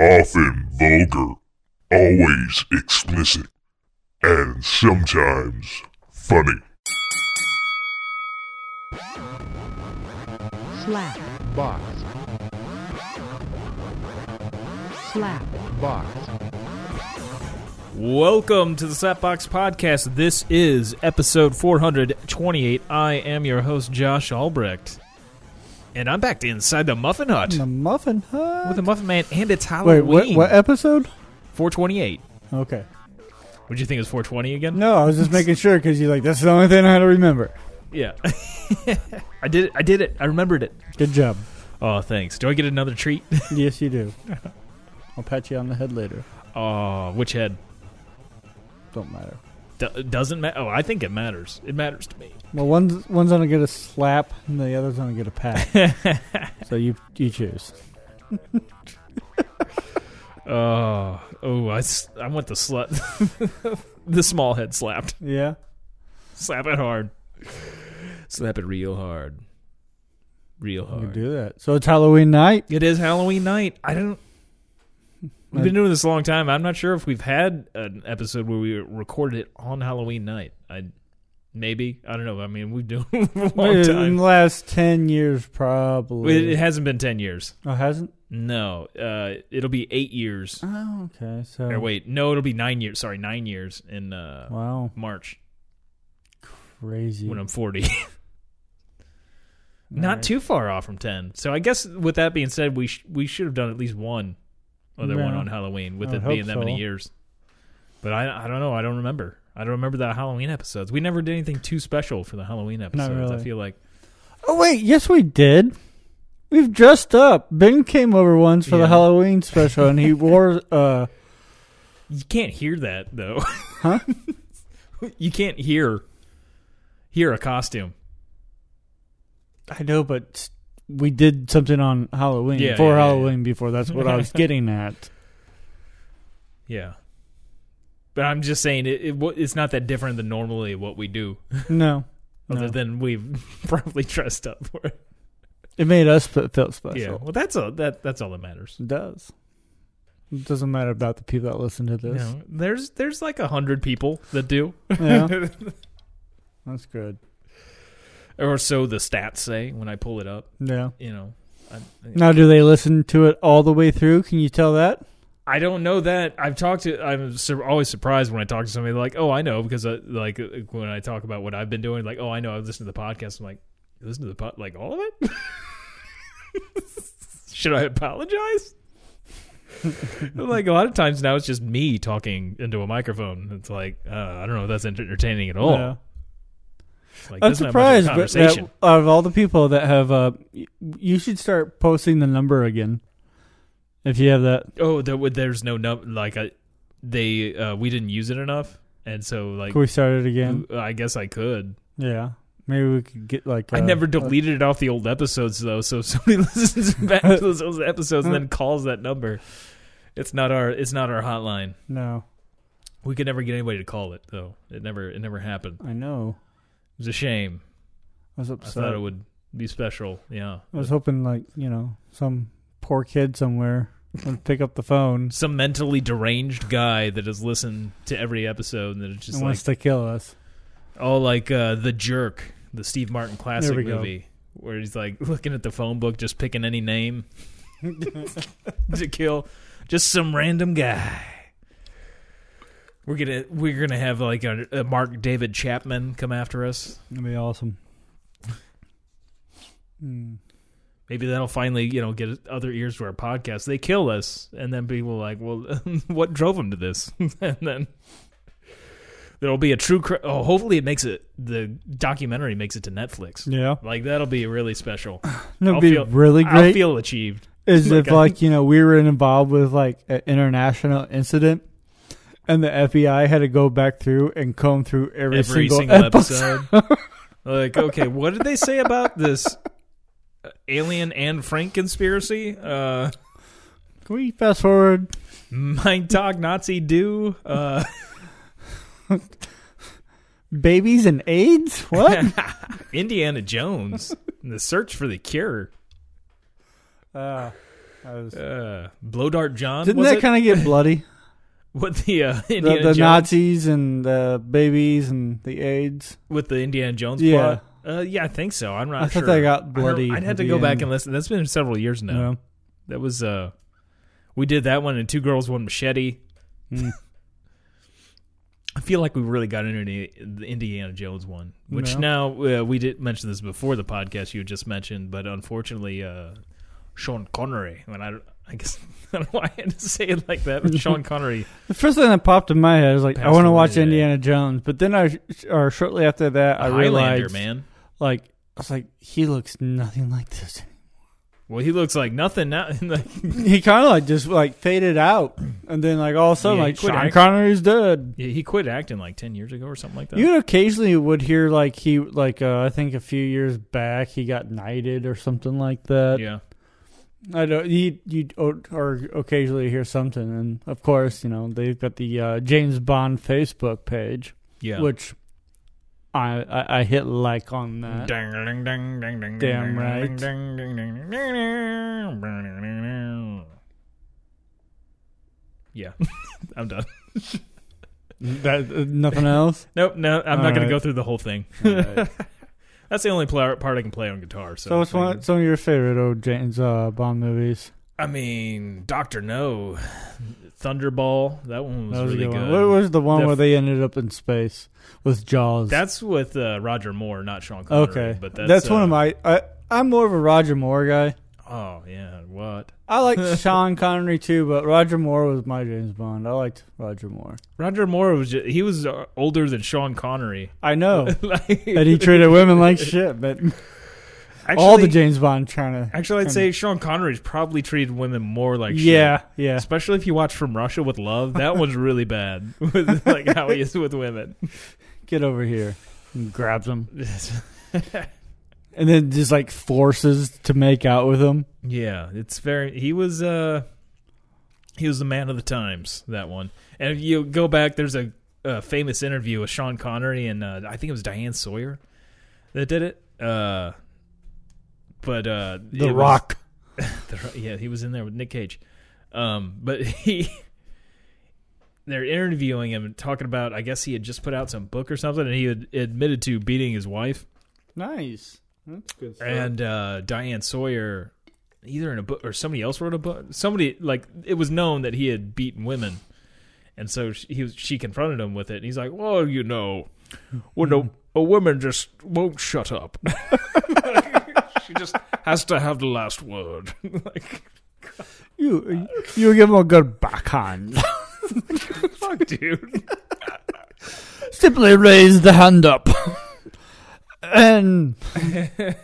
often vulgar, always explicit, and sometimes funny. slap, box, slap, box, Welcome to the Slapbox Podcast. This is episode 428. I am your host, Josh Albrecht. And I'm back to inside the Muffin Hut The Muffin Hut. with the Muffin Man, and it's Wait, Halloween. what, what episode? 428. Okay. Would you think it was 420 again? No, I was just making sure because you're like, that's the only thing I had to remember. Yeah. I did it. I did it. I remembered it. Good job. Oh, thanks. Do I get another treat? yes, you do. I'll pat you on the head later. Oh, which head? Don't matter. D- doesn't matter. Oh, I think it matters. It matters to me. Well, one's one's gonna get a slap, and the other's gonna get a pat. so you you choose. Oh, oh, I, I want the slut. the small head slapped. Yeah. Slap it hard. Slap it real hard. Real hard. You do that. So it's Halloween night. It is Halloween night. I don't. We've been doing this a long time. I'm not sure if we've had an episode where we recorded it on Halloween night. I maybe I don't know. I mean, we've done it for a long In the last ten years, probably. It, hasn't been ten years. oh, hasn't. No, uh, it'll be eight years. Oh, okay. So. Or wait, no, it'll be nine years. Sorry, nine years in uh, Wow, March crazy. when I'm 40. Not Alright. too far off from 10. So I guess with that being said, we sh- we should have done at least one other one on Halloween with I it being hope that many years. But I I don't know. I don't remember. I don't remember the Halloween episodes. We never did anything too special for the Halloween episodes. I really. feel like Oh wait, yes we did. We've dressed up. Ben came over once for Yeah. the Halloween special, and he wore. uh you can't hear that though. Huh? you can't hear hear a costume. I know, but s- we did something on Halloween Yeah, for yeah, yeah, Halloween before. That's what I was getting at. Yeah. But I'm just saying it, it it's not that different than normally what we do. No, other no. than we've probably dressed up for it. it made us feel special. Yeah, well, that's all. That that's all that matters. It does. It doesn't matter about the people that listen to this. know, there's there's like a hundred people that do, Yeah, that's good. or so the stats say when I pull it up. Yeah. You know, I, Now, do they listen to it all the way through? Can you tell that? I don't know that. I've talked to. I'm sur- always surprised when I talk to somebody like, oh, I know because uh, like uh, when I talk about what I've been doing, like, oh, I know. I've listened to the podcast. I'm like, you listen to the pod, like all of it. Should I apologize? like a lot of times now, it's just me talking into a microphone. It's like uh, I don't know if that's entertaining at all. Yeah. Like, I'm doesn't have much of a surprised, but that, out of all the people that have, uh, you should start posting the number again. If you have that, Oh, there, would- there's no num like I, they uh, we didn't use it enough, and so like can we start it again? I guess I could. Yeah, maybe we could get like. I uh, never uh, deleted it off the old episodes though, so if somebody listens back to those old episodes and then calls that number, it's not our it's not our hotline. no, We could never get anybody to call it though. It never it never happened. I know. It was a shame. I was upset. I thought it would be special. Yeah, I was hoping like you know some poor kid somewhere would pick up the phone some mentally deranged guy that has listened to every episode and that just and like wants to kill us. oh like uh, the jerk, the Steve Martin classic we go. movie where he's like looking at the phone book, just picking any name to kill just some random guy. We're gonna we're gonna have like a, a Mark David Chapman come after us. That'd be awesome. Hmm. Maybe that'll finally you know get other ears to our podcast. They kill us, and then people are like, well, what drove them to this? and then there'll be a true. Cr- oh, hopefully it makes it. The documentary makes it to Netflix. Yeah, Like that'll be really special. that'd I'll be feel- really I'll feel achieved. is if like you know we were involved with like an international incident, and the FBI had to go back through and comb through every, every single, single, episode. episode. like, okay, what did they say about this alien and Frank conspiracy? Uh, Can we fast forward? Mein Tag Nazi do? Uh, Babies and AIDS? What? Indiana Jones, the search for the cure. uh, was- Uh, Blow Dart John. Didn't that kind of get bloody? with the uh, the the Jones? Nazis and the babies and the AIDS. with the Indiana Jones Yeah. plot? Uh, yeah, I think so. I'm not sure. I sure. thought they got bloody. I'd have to go back and listen. That's been several years now. Yeah. That was uh, we did that one and Two Girls One Machete. Mm. I feel like we really got into the, the Indiana Jones one, which No. now uh, we did mention this before the podcast you just mentioned, but unfortunately, uh, Sean Connery. When I, I guess I don't know why I had to say it like that, but Sean Connery. The first thing that popped in my head was like, I want to away watch today. Indiana Jones, but then I, or shortly after that, I Highlander, realized, man. like, I was like, he looks nothing like this. Well, he looks like nothing now. like, He kind of like just like faded out, and then like all of a sudden, Yeah, he like quit Sean acting. Connery's dead. he he quit acting like ten years ago or something like that. You occasionally would hear like he like uh, I think a few years back he got knighted or something like that. yeah, I don't. You you or occasionally hear something, and of course you know they've got the uh, James Bond Facebook page, yeah. which I, I I hit like on that. Ding, ding, ding, ding, ding, Damn right. ding, ding, ding, ding, ding, ding, ding. Yeah, I'm done. That uh, nothing else. Nope, no, I'm All not going to go through the whole thing. That's the only part I can play on guitar. So, so what's one some of your favorite old James uh, Bond movies? I mean, Doctor No, Thunderball. That one was, That was really good one. What was the one The where they ended up in space with Jaws? That's with uh, Roger Moore, not Sean Connery. okay. but that's, one uh, of my. I, I'm more of a Roger Moore guy. Oh yeah, what? I like Sean Connery too, but Roger Moore was my James Bond. I liked Roger Moore. Roger Moore was just, he was uh, older than Sean Connery. I know. like, and he treated women like shit, but actually, all the James Bond trying to. Actually, I'd say Sean Connery's probably treated women more like yeah, shit. yeah. Especially if you watch From Russia with Love, that one's really bad. with like how he is with women. Get over here. And grabs him. And then just like forces to make out with him. yeah, it's very. He was. uh He was the man of the times. That one. And if you go back, there's a, a famous interview with Sean Connery and uh, I think it was Diane Sawyer that did it. Uh But uh The it was- Rock. The- yeah, he was in there with Nick Cage. Um, but he, they're interviewing him and talking about. I guess he had just put out some book or something, and he had admitted to beating his wife. Nice. That's good stuff. And uh, Diane Sawyer, either in a book or somebody else wrote a book. Somebody like it was known that he had beaten women, and so she, he was, she confronted him with it. And he's like, "Well, you know, when a, a woman just won't shut up, she just has to have the last word." like. you you give him a good backhand. Fuck, dude. Simply raise the hand up. And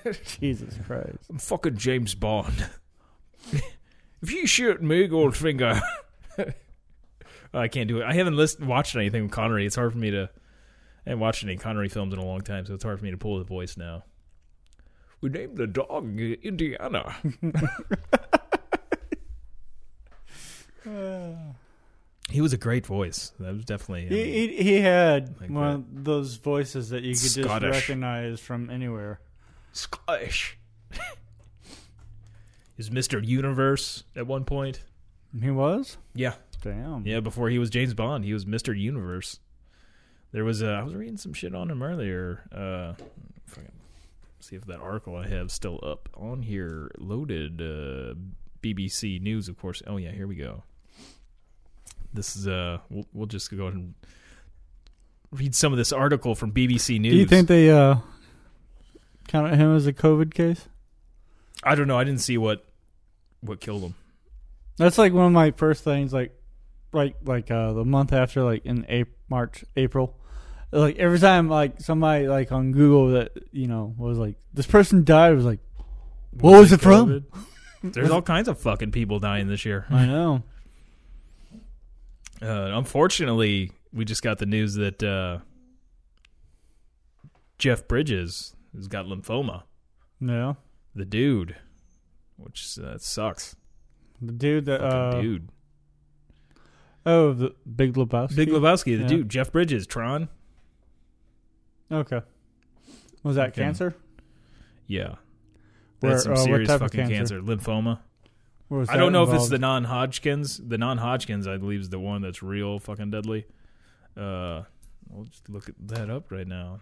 Jesus Christ. I'm fucking James Bond. if you shoot me, Goldfinger. Oh, I can't do it. I haven't listened, watched anything with Connery. It's hard for me to. I haven't watched any Connery films in a long time, so it's hard for me to pull the voice now. We named the dog Indiana. Ah. He was a great voice. That was definitely. I mean, He, he, he had Like one of those voices that you could just recognize from anywhere. Scottish. he was Mr. Universe at one point. He was? Yeah. Damn. Yeah, before he was James Bond, he was Mr. Universe. There was uh, I was reading some shit on him earlier. Uh, if I can see if that article I have still up on here, loaded. Uh, BBC News, of course. Oh yeah, here we go. This is uh, we'll, we'll just go ahead and read some of this article from BBC News. Do you think they uh, counted him as a COVID case? I don't know. I didn't see what what killed him. That's like one of my first things. Like, like, like uh, the month after, like in April, March, April. Like every time, like somebody like on Google that you know was like this person died. Was like, What was it from? There's all kinds of fucking people dying this year. I know. Uh, unfortunately, we just got the news that uh, Jeff Bridges has got lymphoma. Yeah, The dude, which uh, sucks. the dude that Fucking uh, dude. oh the Big Lebowski. Big Lebowski, the Yeah. dude. Jeff Bridges, Tron. Okay. Was that Fucking- cancer? Yeah. Where- That's some uh, serious fucking cancer? cancer. Lymphoma. Or was I don't that know if it's the non-Hodgkins. The non-Hodgkins, I believe, is the one that's real fucking deadly. Uh, we'll just look at that up right now.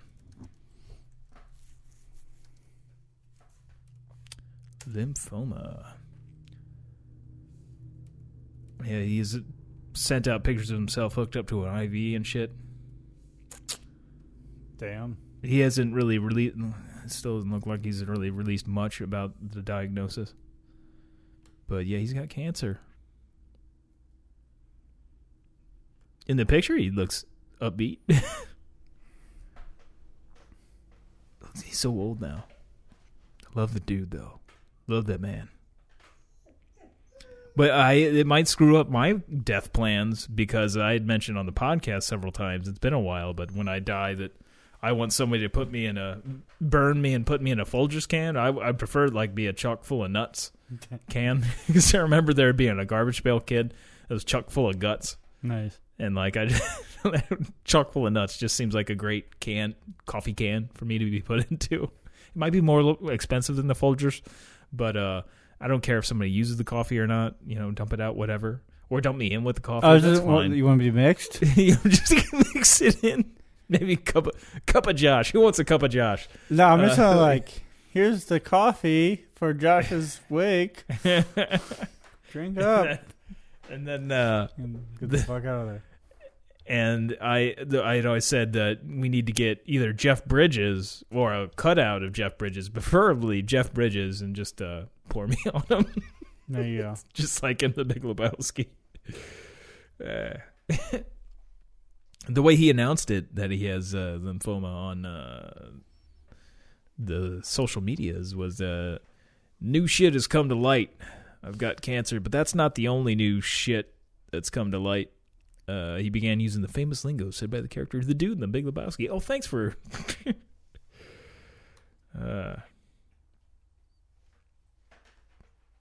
Lymphoma. Yeah, he's sent out pictures of himself hooked up to an IV and shit. Damn. He hasn't really released. Still doesn't look like he's really released much about the diagnosis. But yeah, he's got cancer. In the picture, he looks upbeat. he's so old now. Love the dude though. Love that man. But I it might screw up my death plans because I had mentioned on the podcast several times. It's been a while, but when I die, that I want somebody to put me in a burn me and put me in a Folgers can. I I prefer like be a chock full of nuts can because I remember there being a garbage pail kid that was chock full of guts Nice. and like I chock full of nuts just seems like a great can coffee can for me to be put into. It might be more expensive than the Folgers, but uh, I don't care if somebody uses the coffee or not. You know, dump it out, whatever, or dump me in with the coffee. Oh, that's just, fine. you want to be mixed? you just mix it in. Maybe a cup of, cup of Josh. Who wants a cup of Josh? No, I'm just Uh, gonna like. Here's the coffee for Josh's wake. Drink up and then uh, get the fuck out of there. and I the, I had always said that we need to get either Jeff Bridges or a cutout of Jeff Bridges, preferably Jeff Bridges, and just uh, pour me on him, There you go. just like in the Big Lebowski. Uh, the way he announced it that he has uh, lymphoma on uh, the social medias was uh, new shit has come to light. I've got cancer, but that's not the only new shit that's come to light. Uh, he began using the famous lingo said by the character the dude in the Big Lebowski. Oh, thanks for. uh,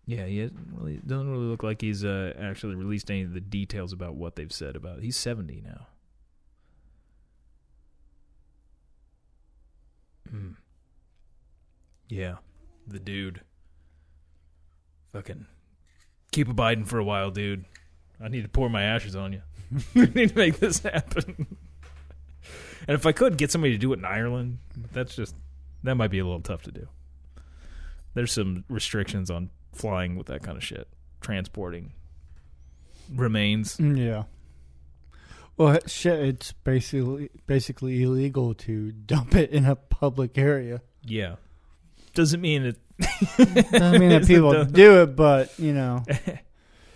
yeah, he really doesn't really look like he's uh, actually released any of the details about what they've said about. it. He's seventy now. Hmm. Yeah, the dude. Fucking keep abiding for a while, dude. I need to pour my ashes on you. I need to make this happen. and if I could get somebody to do it in Ireland, that's just that might be a little tough to do. There's some restrictions on flying with that kind of shit, transporting remains. Mm, Yeah. Well, shit, it's basically basically illegal to dump it in a public area. Yeah, doesn't mean it. Doesn't mean that people do it, but you know,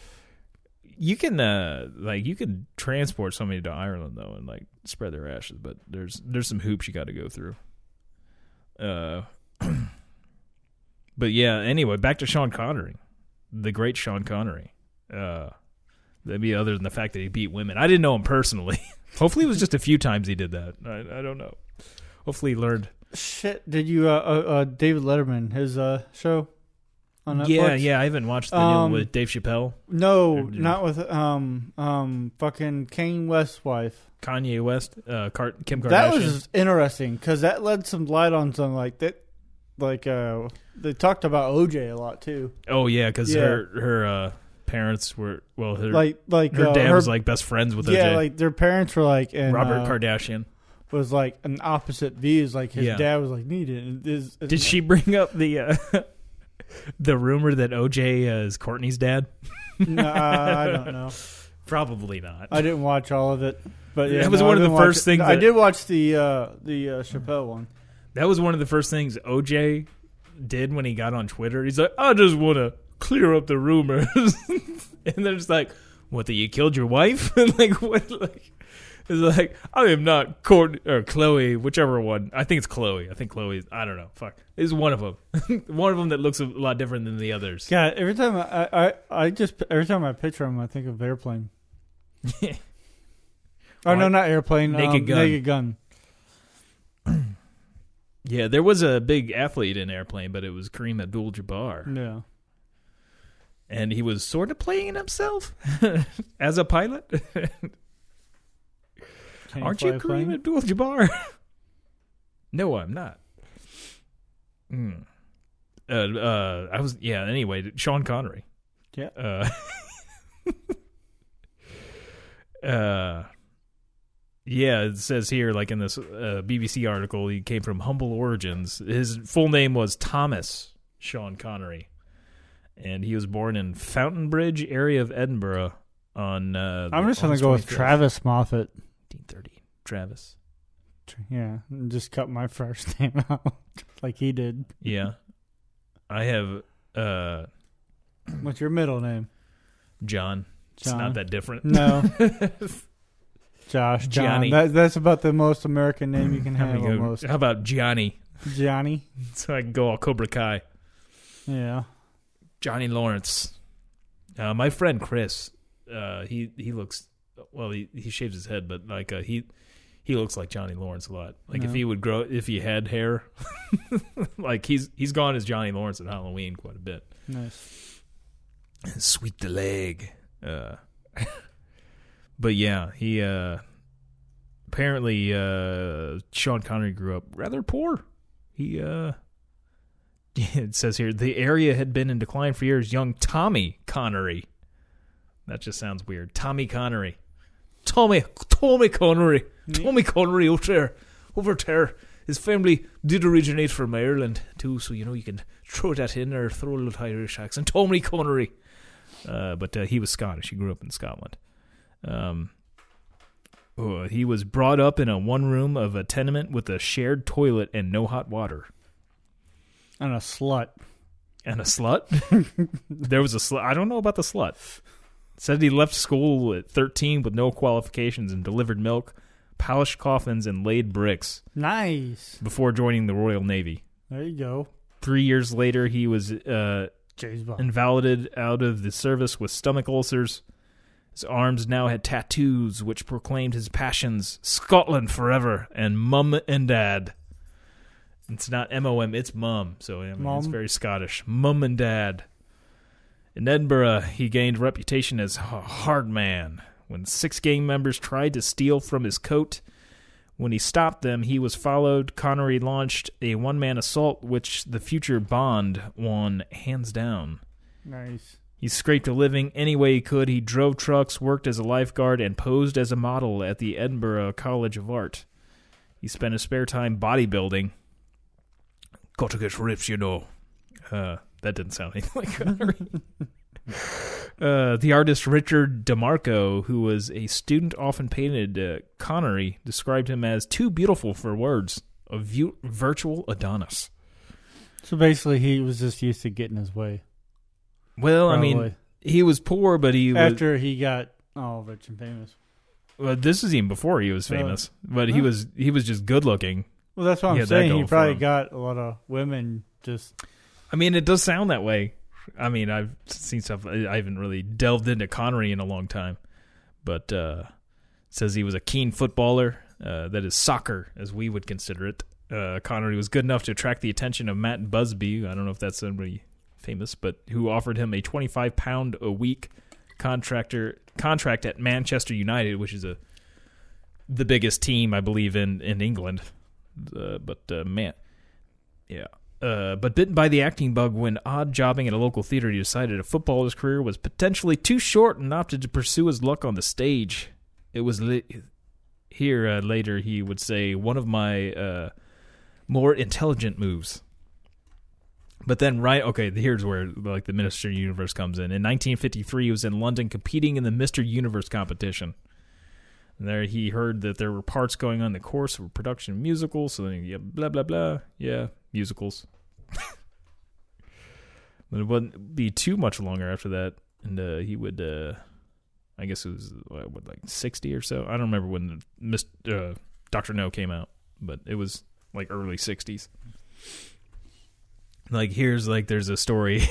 you can uh like you can transport somebody to Ireland though and like spread their ashes, but there's there's some hoops you got to go through. Uh, but yeah. Anyway, back to Sean Connery, the great Sean Connery. Uh, that'd be other than the fact that he beat women. I didn't know him personally. Hopefully, it was just a few times he did that. I, I don't know. Hopefully, he learned. Shit. Did you uh, uh, uh David Letterman his uh show on Netflix? Yeah, yeah. I haven't watched the Um, new with Dave Chappelle, No, Or not with um um fucking Kane West's wife. Kanye West, uh, Kim Kardashian. That was interesting because that led some light on some like that. Like uh, they talked about OJ a lot too. Oh yeah, because Yeah. her her uh, parents were well, her Like like her uh, dad her- was like best friends with yeah, OJ. like their parents were like and Robert uh, Kardashian. Was like an opposite views. Like his Yeah. dad was like needed. Did she bring up the uh, the rumor that OJ uh, is Courtney's dad? No, I don't know. Probably not. I didn't watch all of it, but yeah, That was no, one of the didn't watch first it. things I that- did watch the uh, the uh, Chappelle one. that was one of the first things OJ did when he got on Twitter. He's like, I just want to clear up the rumors, and they're just like, "What? That you killed your wife?" like what? Like. It's like I am not Court or Chloe, whichever one. I think it's Chloe. I think Chloe. I don't know. Fuck, is one of them. one of them that looks a lot different than the others. Yeah. every time I, I I just every time I picture him, I think of airplane. Oh no, not airplane. Naked um, Gun. Naked gun. Yeah, there was a big athlete in Airplane, but it was Kareem Abdul-Jabbar, Yeah. and he was sort of playing himself as a pilot. Can Aren't you? Kareem Abdul-Jabbar? no, I'm not. Hmm. Uh, uh, I was yeah. Anyway, Sean Connery. Yeah. Uh, uh, yeah, it says here, like in this uh, BBC article, he came from humble origins. His full name was Thomas Sean Connery, and he was born in Fountainbridge area of Edinburgh on. Uh, I'm just gonna go with Travis Moffat. 1930. Travis. Yeah, just cut my first name out like he did. Yeah, I have uh, What's your middle name? John. It's John. not that different. No. Josh, John. Johnny. That, that's about the most American name you can How, have. about, Almost how about Johnny? Johnny. So I can go all Cobra Kai. Yeah. Johnny Lawrence. Uh, my friend Chris, uh, he he looks well. He he shaves his head, but like uh, he he looks like Johnny Lawrence a lot. Like if he would grow, if he had hair, like he's he's gone as Johnny Lawrence at Halloween quite a bit. Nice. Sweep the leg. Uh, but yeah, he uh, apparently uh, Sean Connery grew up rather poor. He uh, it says here the area had been in decline for years. Young Tommy Connery. That just sounds weird. Tommy Connery. Tommy Tommy Connery. Tommy Connery over there. Over there. His family did originate from Ireland too, so you know you can throw that in or throw a little Irish accent. Tommy Connery. Uh, but uh, he was Scottish. He grew up in Scotland. Um, oh, he was brought up in a one room of a tenement with a shared toilet and no hot water. And a slut. And a slut? there was a slut. I don't know about the slut. Said he left school at 13 with no qualifications and delivered milk, polished coffins, and laid bricks Nice. before joining the Royal Navy. There you go. Three years later, he was uh, invalided out of the service with stomach ulcers. His arms now had tattoos which proclaimed his passions Scotland forever and mum and dad. It's not M O M, it's mum. So I mean, it's very Scottish. Mum and dad. In Edinburgh, he gained reputation as a hard man. When six gang members tried to steal from his coat, when he stopped them, he was followed. Connery launched a one man assault, which the future Bond won hands down. nice. He scraped a living any way he could. He drove trucks, worked as a lifeguard, and posed as a model at the Edinburgh College of Art. He spent his spare time bodybuilding. Got to get ripped, you know. Uh, that didn't sound anything like Connery. Uh, the artist Richard DeMarco, who was a student often painted uh, Connery, described him as too beautiful for words, a vu- virtual Adonis. So basically, he was just used to getting his way. Well, I mean, he was poor, but he was, after he got all rich and famous. Well, this is even before he was famous, but he was he was just good looking. Well, that's what He I'm saying. He probably got a lot of women just. I mean, it does sound that way. I mean, I've seen stuff. I haven't really delved into Connery in a long time, but uh, says he was a keen footballer. Uh, that is soccer, as we would consider it. Uh, Connery was good enough to attract the attention of Matt Busby. I don't know if that's somebody famous, but who offered him a twenty-five pound a week contractor contract at Manchester United, which is a the biggest team I believe in in England. Uh, but uh, man, yeah. Uh, but bitten by the acting bug when odd jobbing at a local theater, he decided a footballer's career was potentially too short and opted to pursue his luck on the stage. It was li- here uh, later he would say one of my uh, more intelligent moves. But then, right, okay, here's where like the Mr. Universe comes in. In 1953, he was in London competing in the Mr. Universe competition. And there, he heard that there were parts going on in the course of production musical. So then, yeah, blah blah blah, yeah, musicals. but it wouldn't be too much longer after that, and uh, he would, uh, I guess it was what, like 60 or so. I don't remember when. Uh, Doctor No came out, but it was like early 60s like here's like there's a story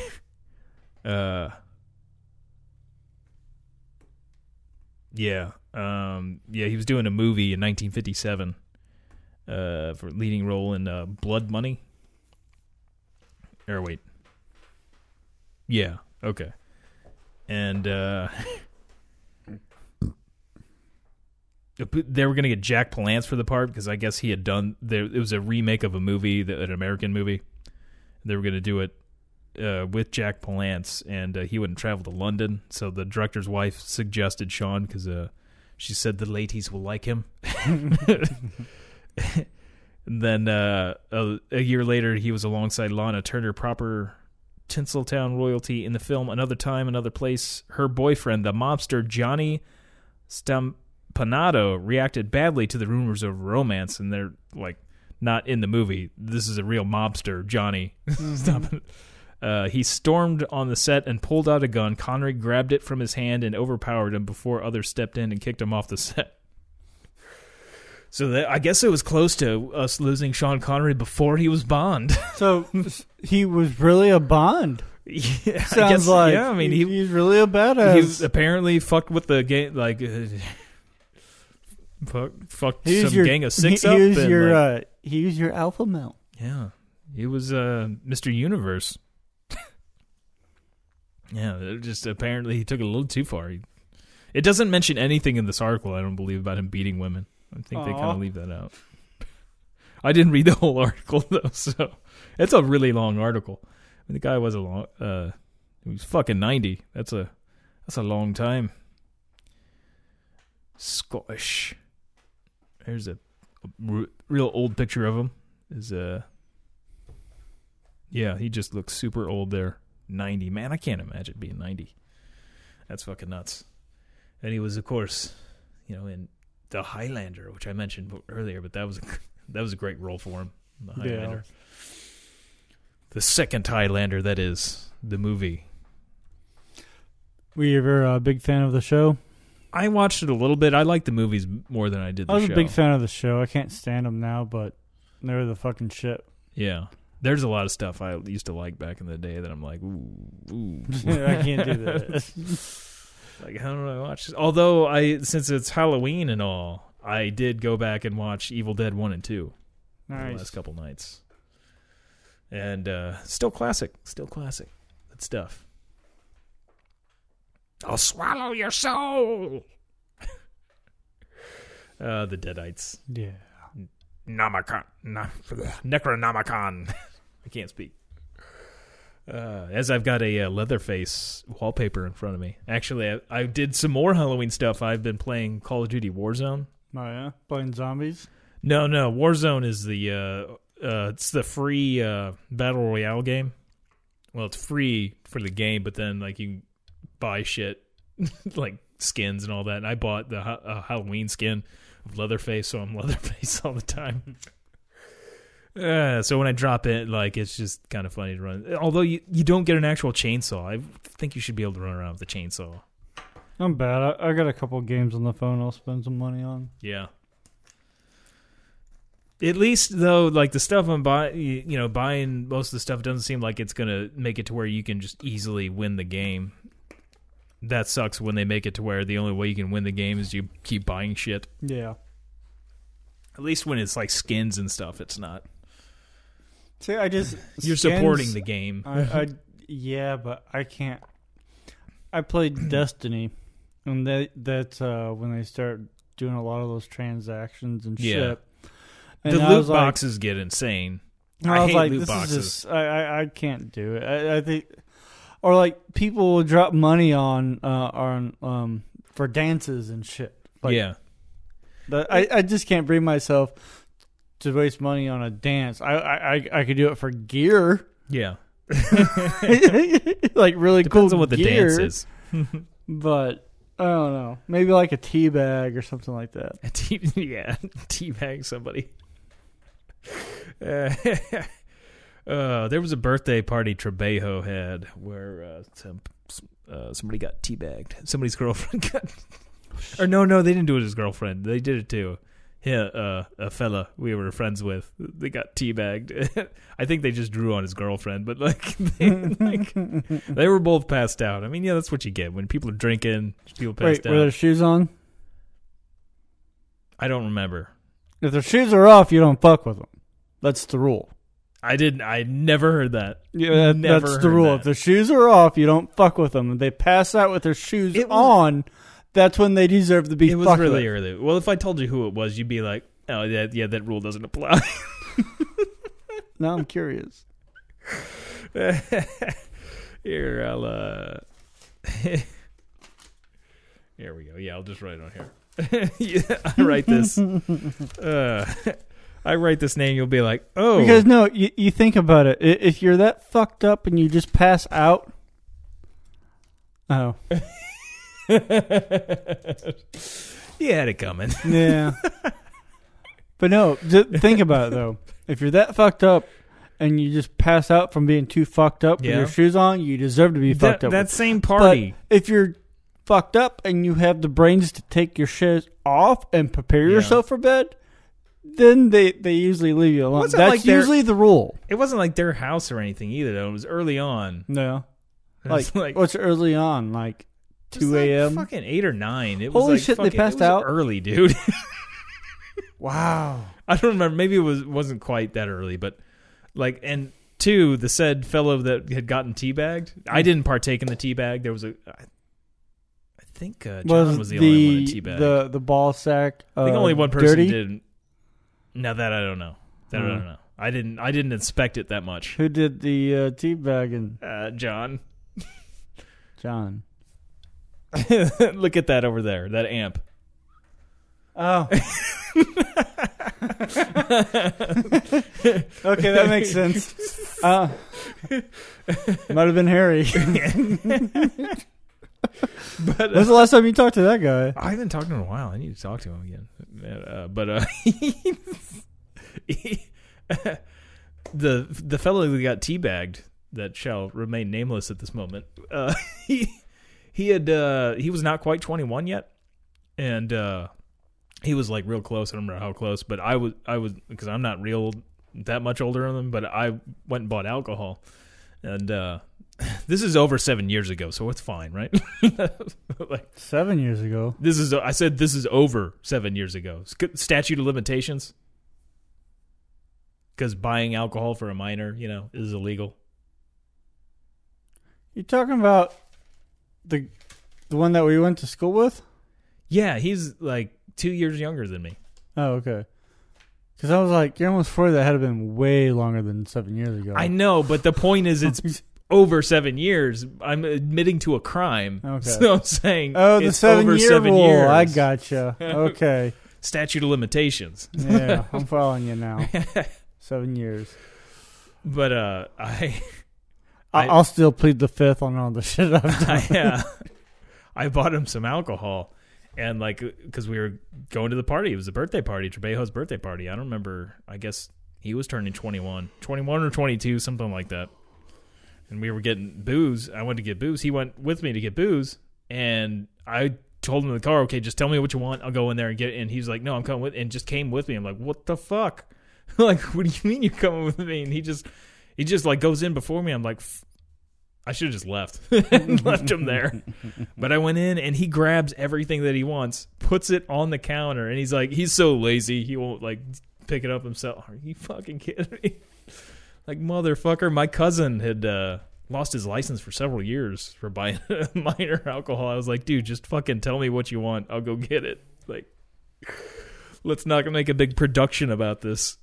uh yeah um yeah he was doing a movie in 1957 uh for leading role in uh blood money or wait yeah okay and uh they were gonna get Jack Palance for the part because I guess he had done there. It was a remake of a movie, an American movie. They were gonna do it uh, with Jack Palance, and uh, he wouldn't travel to London. So the director's wife suggested Sean because uh, she said the ladies will like him. and then uh, a, a year later, he was alongside Lana Turner, proper Tinseltown royalty in the film Another Time, Another Place. Her boyfriend, the mobster Johnny Stompanato, reacted badly to the rumors of romance, and they're like not in the movie. This is a real mobster, Johnny. Stamp- Uh, he stormed on the set and pulled out a gun. Connery grabbed it from his hand and overpowered him before others stepped in and kicked him off the set. So that, I guess it was close to us losing Sean Connery before he was Bond. So he was really a Bond. yeah, I Sounds guess- like yeah. I mean, he, he's really a he badass. apparently fucked with the gang, like uh, fuck, fucked He was some your, gang of six he, up. he was your like, uh, he was your alpha male. Yeah, he was uh, Mr. Universe. Yeah, it just apparently he took it a little too far. He, it doesn't mention anything in this article. I don't believe about him beating women. I think they kind of leave that out. I didn't read the whole article though, so it's a really long article. I mean, the guy was a long. Uh, he was fucking ninety. That's a that's a long time. Scottish. There's a, a real old picture of him. Is uh yeah, he just looks super old there. 90. Man, I can't imagine being 90. That's fucking nuts. And he was of course, you know, in The Highlander, which I mentioned earlier, but that was a, that was a great role for him. The Yeah. Highlander. The second Highlander that is the movie. Were you ever a big fan of the show? I watched it a little bit. I liked the movies more than I did the I was show. a big fan of the show. I can't stand them now, but they were the fucking shit. Yeah. There's a lot of stuff I used to like back in the day that I'm like, ooh, ooh. I can't do that. Like, how do I watch this? Although I, since it's Halloween and all, I did go back and watch Evil Dead one and two the last couple nights, and uh, still classic, still classic. Good stuff. I'll swallow your soul. uh, the Deadites. Yeah. Namacon, na, Necronomicon. I can't speak. Uh, as I've got a uh, Leatherface wallpaper in front of me. Actually, I, I did some more Halloween stuff. I've been playing Call of Duty Warzone. Oh yeah. Playing zombies. No, no, Warzone is the uh, uh, it's the free uh, battle royale game. Well, it's free for the game, but then like you can buy shit like skins and all that. And I bought the uh, Halloween skin of Leatherface, so I'm Leatherface all the time. Uh, so when I drop it, like it's just kind of funny to run. Although you, you don't get an actual chainsaw, I think you should be able to run around with a chainsaw. I'm bad. I, I got a couple games on the phone. I'll spend some money on. Yeah. At least though, like the stuff I'm buying, you you know, buying most of the stuff doesn't seem like it's gonna make it to where you can just easily win the game. That sucks when they make it to where the only way you can win the game is you keep buying shit. Yeah. At least when it's like skins and stuff, it's not. See, I just You're skins- supporting the game. I, I yeah, but I can't. I played Destiny, and that that's uh, when they start doing a lot of those transactions and Yeah. shit. And the I loot was like- boxes get insane. I, I was hate like, loot this boxes. is just I, I I can't do it. I, I think, or like people will drop money on uh on um for dances and shit. Like, yeah, I I just can't bring myself to waste money on a dance. I I I, could do it for gear, yeah. like really cool. Depends cool on what the gear, dance is. But I don't know. Maybe like a tea bag or something like that. A tea, yeah, teabag somebody. Uh, uh, there was a birthday party Trebejo had where uh, some uh, somebody got teabagged. Somebody's girlfriend got, or no, no, they didn't do it his girlfriend. They did it too. Yeah, uh, a fella we were friends with, they got teabagged. I think they just drew on his girlfriend, but like, they, like, they were both passed out. I mean, yeah, that's what you get when people are drinking. People passed Wait, passed were their shoes on? I don't remember. If their shoes are off, you don't fuck with them. That's the rule. I didn't. I never heard that. Yeah, that- Never that's the rule. that. If their shoes are off, you don't fuck with them. If they pass out with their shoes It was- on, that's when they deserve to be It was fucked really with. early. Well, if I told you who it was, you'd be like, "Oh, yeah, yeah, that rule doesn't apply." Now I'm curious. here, I'll. Uh, here we go. Yeah, I'll just write it on here. yeah, I write this. Uh, I write this name. You'll be like, oh, Because no, you, you think about it. If you're that fucked up and you just pass out, oh you had it coming. yeah. but no, think about it though. If you're that fucked up and you just pass out from being too fucked up with your shoes on, you deserve to be fucked up. that with- same but party. if you're fucked up and you have the brains to take your shoes off and prepare Yeah. yourself for bed, then they they usually leave you alone. That's like they're- usually the rule. it wasn't like their house or anything either. Though it was early on. No. Was Like, what's early on? Like was two like a.m. fucking eight or nine. It was Holy like shit, they passed it was out? early, dude. wow. I don't remember. Maybe it was wasn't quite that early, but like and two, the said fellow that had gotten teabagged. I didn't partake in the teabag. There was a. I, I think uh, John was, the, only one that teabagged. the the ball sack? I think uh, only one person dirty? did. Now that I don't know. That I Hmm. don't know. I didn't. I didn't inspect it that much. Who did the uh, teabagging? Uh, John, John. look at that over there. That amp. Oh. okay, that makes sense. Uh, might have been Harry. But When's the last time you talked to that guy? I haven't talked to him in a while. I need to talk to him again. Uh, but uh, he- the the fellow who got teabagged that shall remain nameless at this moment. Uh, he he had uh, he was not quite twenty one yet, and uh, he was like real close. I don't remember how close, but I was I was because I'm not real that much older than him. But I went and bought alcohol, and uh, this is over seven years ago, so it's fine, right? like Seven years ago. this is I said this is over seven years ago. Statute of limitations. Because buying alcohol for a minor, you know, is illegal. You're talking about the the one that we went to school with? Yeah, he's like two years younger than me. Oh, okay. Because I was like, you're almost forty. That had to been way longer than seven years ago. I know, but the point is, it's over seven years. I'm admitting to a crime. Okay. So I'm saying, Oh, the seven over year seven rule. years. I gotcha. Okay. Statute of limitations. Yeah, I'm following you now. Seven years. But uh, I, I, I- I'll still plead the fifth on all the shit I've done. Uh, I bought him some alcohol, and like because we were going to the party, it was a birthday party, Trebejo's birthday party. I don't remember. I guess he was turning 21, 21 or twenty two, something like that. And we were getting booze. I went to get booze. He went with me to get booze, and I told him in the car, "Okay, just tell me what you want. I'll go in there and get." It. And he's like, "No, I'm coming with," and just came with me. I'm like, "What the fuck? like, what do you mean you're coming with me?" And he just, he just like goes in before me. I'm like, "F- I should have just left and left him there. But I went in and he grabs everything that he wants, puts it on the counter, and he's like, he's so lazy, he won't like pick it up himself. Are you fucking kidding me? Like motherfucker, my cousin had uh, lost his license for several years for buying minor alcohol. I was like, dude, just fucking tell me what you want. I'll go get it. Like, let's not make a big production about this.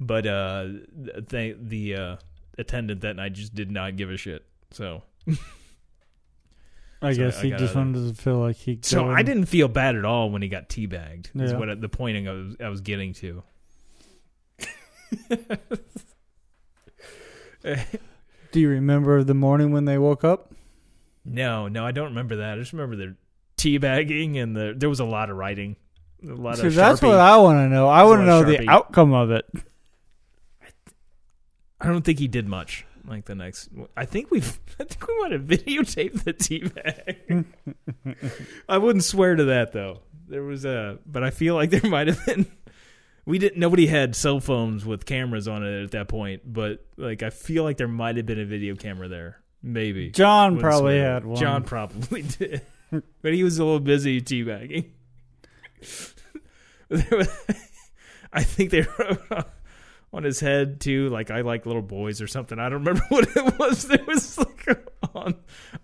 But uh, the the uh, attendant that night just did not give a shit. So I So guess I he got just wanted to feel like he. So I didn't feel bad at all when he got teabagged. Is Yeah. what the point I was, I was getting to. Do you remember the morning when they woke up? No, no, I don't remember that. I just remember the teabagging and the there was a lot of writing, a lot See, of that's Sharpie. what I want to know. I want to know the outcome of it. I don't think he did much. Like the next, I think we, I think we might have videotaped the teabag. I wouldn't swear to that though. There was a, but I feel like there might have been. We didn't. Nobody had cell phones with cameras on it at that point. But like, I feel like there might have been a video camera there. Maybe John Wouldn't probably swear. had one. John probably did, but he was a little busy teabagging. I think they wrote on his head too, like "I like little boys" or something. I don't remember what it was. There was like on.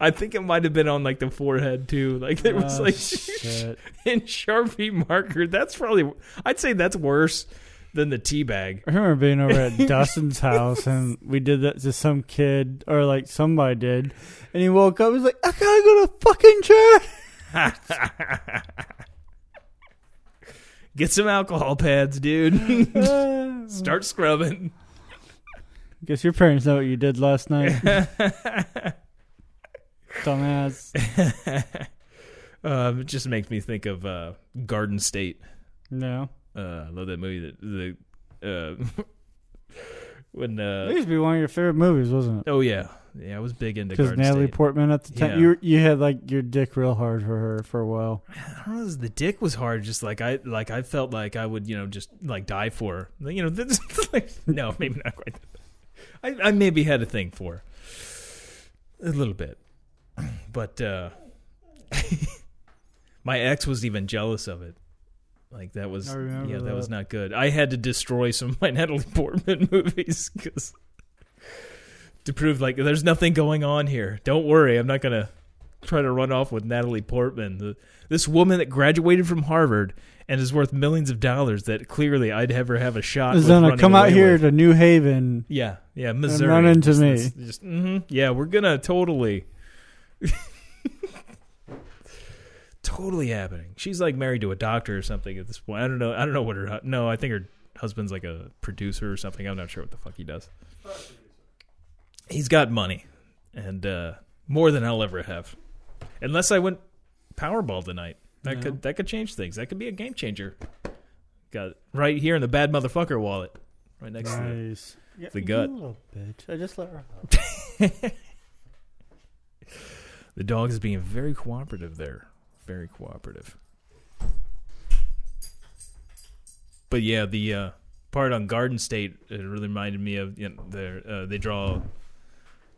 I think it might have been on like the forehead too. Like it was Oh, like shit. in Sharpie marker. That's probably. I'd say that's worse than the tea bag. I remember being over at Dustin's house and we did that to some kid or like somebody did, and he woke up. He was like, "I gotta go to fucking church." Get some alcohol pads, dude. Start scrubbing. Guess your parents know what you did last night, dumbass. um, it just makes me think of uh, Garden State. No, Uh, I love that movie. That the uh, when it uh, used to be one of your favorite movies, wasn't it? oh yeah, yeah, I was big into Because Natalie State. Portman at the time, Yeah. you you had like your dick real hard for her for a while. I don't know. The dick was hard. Just like I like, I felt like I would, you know, just like die for. her. You know, this, like, no, maybe not quite. I, I maybe had a thing for her. a little bit, but uh my ex was even jealous of it. Like that was, yeah, that. that. was not good. I had to destroy some of my Natalie Portman movies because to prove like there's nothing going on here. Don't worry, I'm not gonna try to run off with Natalie Portman, the, this woman that graduated from Harvard and is worth millions of dollars. That clearly I'd ever have a shot. Is gonna come out here with. to New Haven. Yeah, yeah, Missouri. run into Just- me. Just, just- mhm. yeah, we're gonna totally, totally happening. She's like married to a doctor or something at this point. I don't know. I don't know what her. No, I think her husband's like a producer or something. I'm not sure what the fuck he does. He's got money, and uh, more than I'll ever have, unless I went Powerball tonight. That Yeah. could that could change things. That could be a game changer. Got it right here in the bad motherfucker wallet, right next to it. Nice. Yeah, the you gut. little bitch. I just let her out. The dog is being very cooperative there. Very cooperative. But yeah, the uh, part on Garden State it really reminded me of you know, their uh, they draw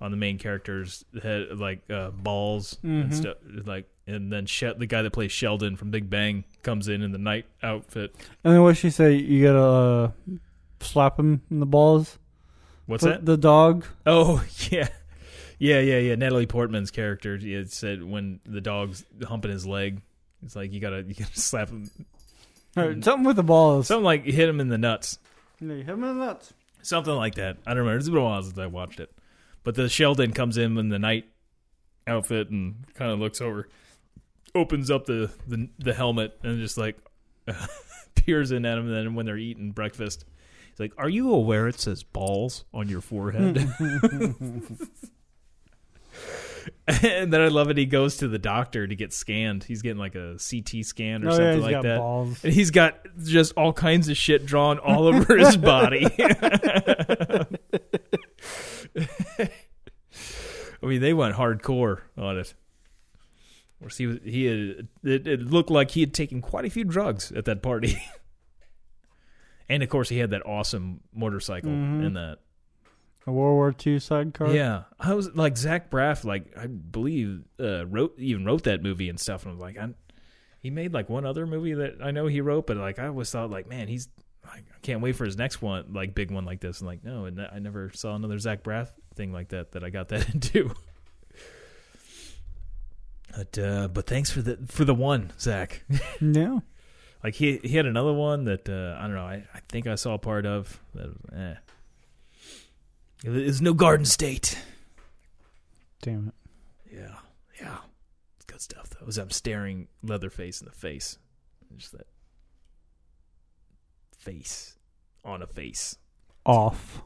on the main characters head like uh, balls and Mhm. stuff like and then She- the guy that plays Sheldon from Big Bang comes in in the knight outfit. And then what she say? You gotta uh, slap him in the balls. What's that? The dog. Oh yeah, yeah, yeah, yeah. Natalie Portman's character it said when the dog's humping his leg, it's like you gotta you gotta slap him, Or something with the balls. something like hit him in the nuts, Yeah, hit him in the nuts. something like that. I don't remember. It's been a while since I watched it, but the Sheldon comes in in the knight outfit and kind of looks over, opens up the the, the helmet and just like peers in at him. And then when they're eating breakfast. He's like, "Are you aware it says balls on your forehead?" and then I love it. He goes to the doctor to get scanned. He's getting like a CT scan or Oh yeah, something he's like that. balls. And he's got just all kinds of shit drawn all over his body. I mean, they went hardcore on it. Of course, he was, he had, it, it looked like he had taken quite a few drugs at that party. and of course, he had that awesome motorcycle Mhm. in that. A World War II sidecar. Yeah, I was like Zach Braff, like I believe uh, wrote even wrote that movie and stuff. And I was like, I, he made like one other movie that I know he wrote, but like I always thought, like man, he's I can't wait for his next one, like big one like this. And like no, and I never saw another Zach Braff thing like that that I got that into. But uh, but thanks for the for the one, Zach. No, Like he he had another one that uh, I don't know. I, I think I saw a part of. That was, eh. There's no Garden State. Damn it. Yeah, yeah, it's good stuff though. As I'm staring Leatherface in the face, just that face on a face, Off.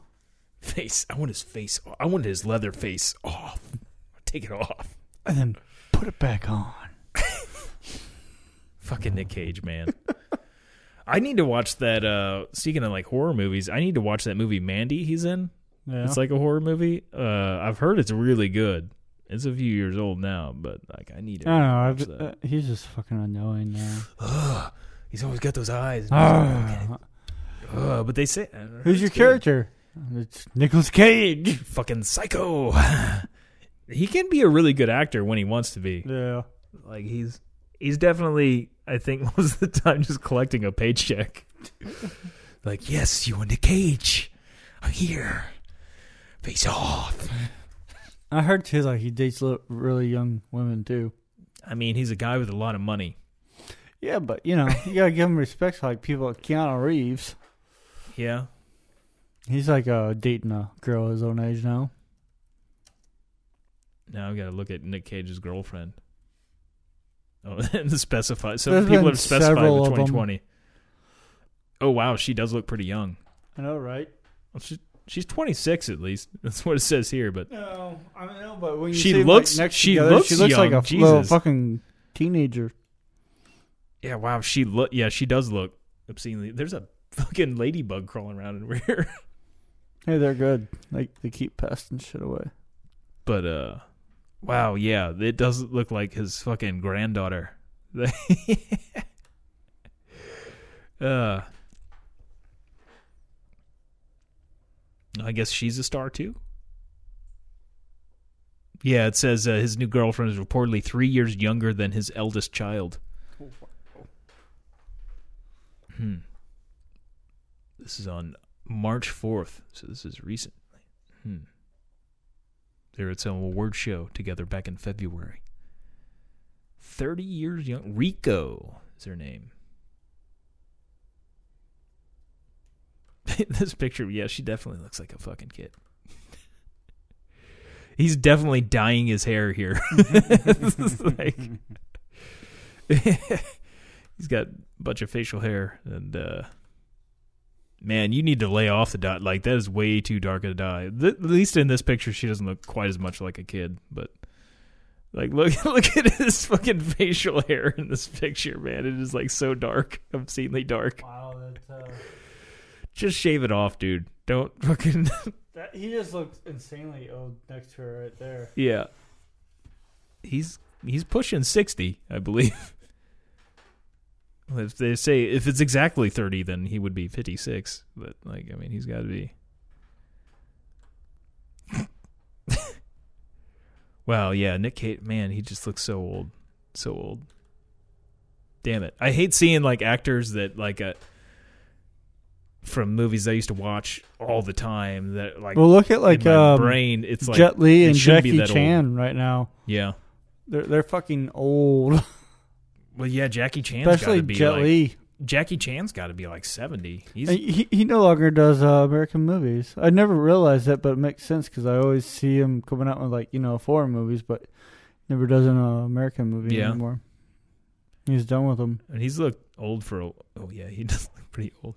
face. I want his face. I want his leather face off. Take it off. And then put it back on. Fucking Nick Cage, man. I need to watch that. uh Speaking of like horror movies, I need to watch that movie Mandy. He's in. Yeah. It's like a horror movie. Uh I've heard it's really good. It's a few years old now, but like I need to. I don't know. I've, uh, he's just fucking annoying now. He's always got those eyes. Ah. Ugh, but they say I Who's your good. character? It's Nicolas Cage. Fucking psycho. he can be a really good actor when he wants to be. Yeah. Like he's he's definitely I think most of the time just collecting a paycheck. like yes, you and the cage. I'm here. Face off. I heard too, like he dates really young women too. I mean, he's a guy with a lot of money. Yeah, but you know, you gotta give him respect. Like people like Keanu Reeves. Yeah. He's like uh, dating a girl his own age now. Now I got to look at Nick Cage's girlfriend. Oh, and specify. So There's people been have specified several of 'em. 2020. Oh wow, she does look pretty young. I know, right? Well, she, she's 26 at least. That's what it says here. But No, I know, but when you She see them, looks- like, next she together, looks she looks like young, a little Jesus. fucking teenager. Yeah, wow, she look. Yeah, she does look obscenely. There's a fucking ladybug crawling around in here. Hey, they're good. Like they keep pests and shit away. But uh, wow, yeah, it doesn't look like his fucking granddaughter. uh, I guess she's a star too. Yeah, it says uh, his new girlfriend is reportedly three years younger than his eldest child. Hmm. This is on March 4th, so this is recent. Hmm. They were at some award show together back in February. 30 years young. Riko is her name. this picture, yeah, she definitely looks like a fucking kid. He's definitely dyeing his hair here. Like- he's got a bunch of facial hair and uh man you need to lay off the dye. Like that is way too dark a dye. Th- at least in this picture she doesn't look quite as much like a kid but like look look at his fucking facial hair in this picture man. It is like so dark obscenely dark. Wow, that's uh, just shave it off dude. Don't fucking that, he just looks insanely old next to her right there. yeah. He's he's pushing 60 i believe if they say if it's exactly 30 then he would be 56 but like i mean he's got to be. Wow yeah nick cage man he just looks so old so old. Damn it. I hate seeing like actors that like uh from movies i used to watch all the time that like Well, look at like um, brain it's like Jet Li and Jackie that old. Chan right now. yeah. They're they're fucking old, well yeah jackie chan's got especially to be Jet like Li. Jackie Chan's got to be like 70. He's He he no longer does uh, American movies. I never realized that, but it makes sense because I always see him coming out with like you know foreign movies, but never does an uh, American movie Yeah. anymore. He's done with them. and he's looked old for a, oh yeah, he does look pretty old.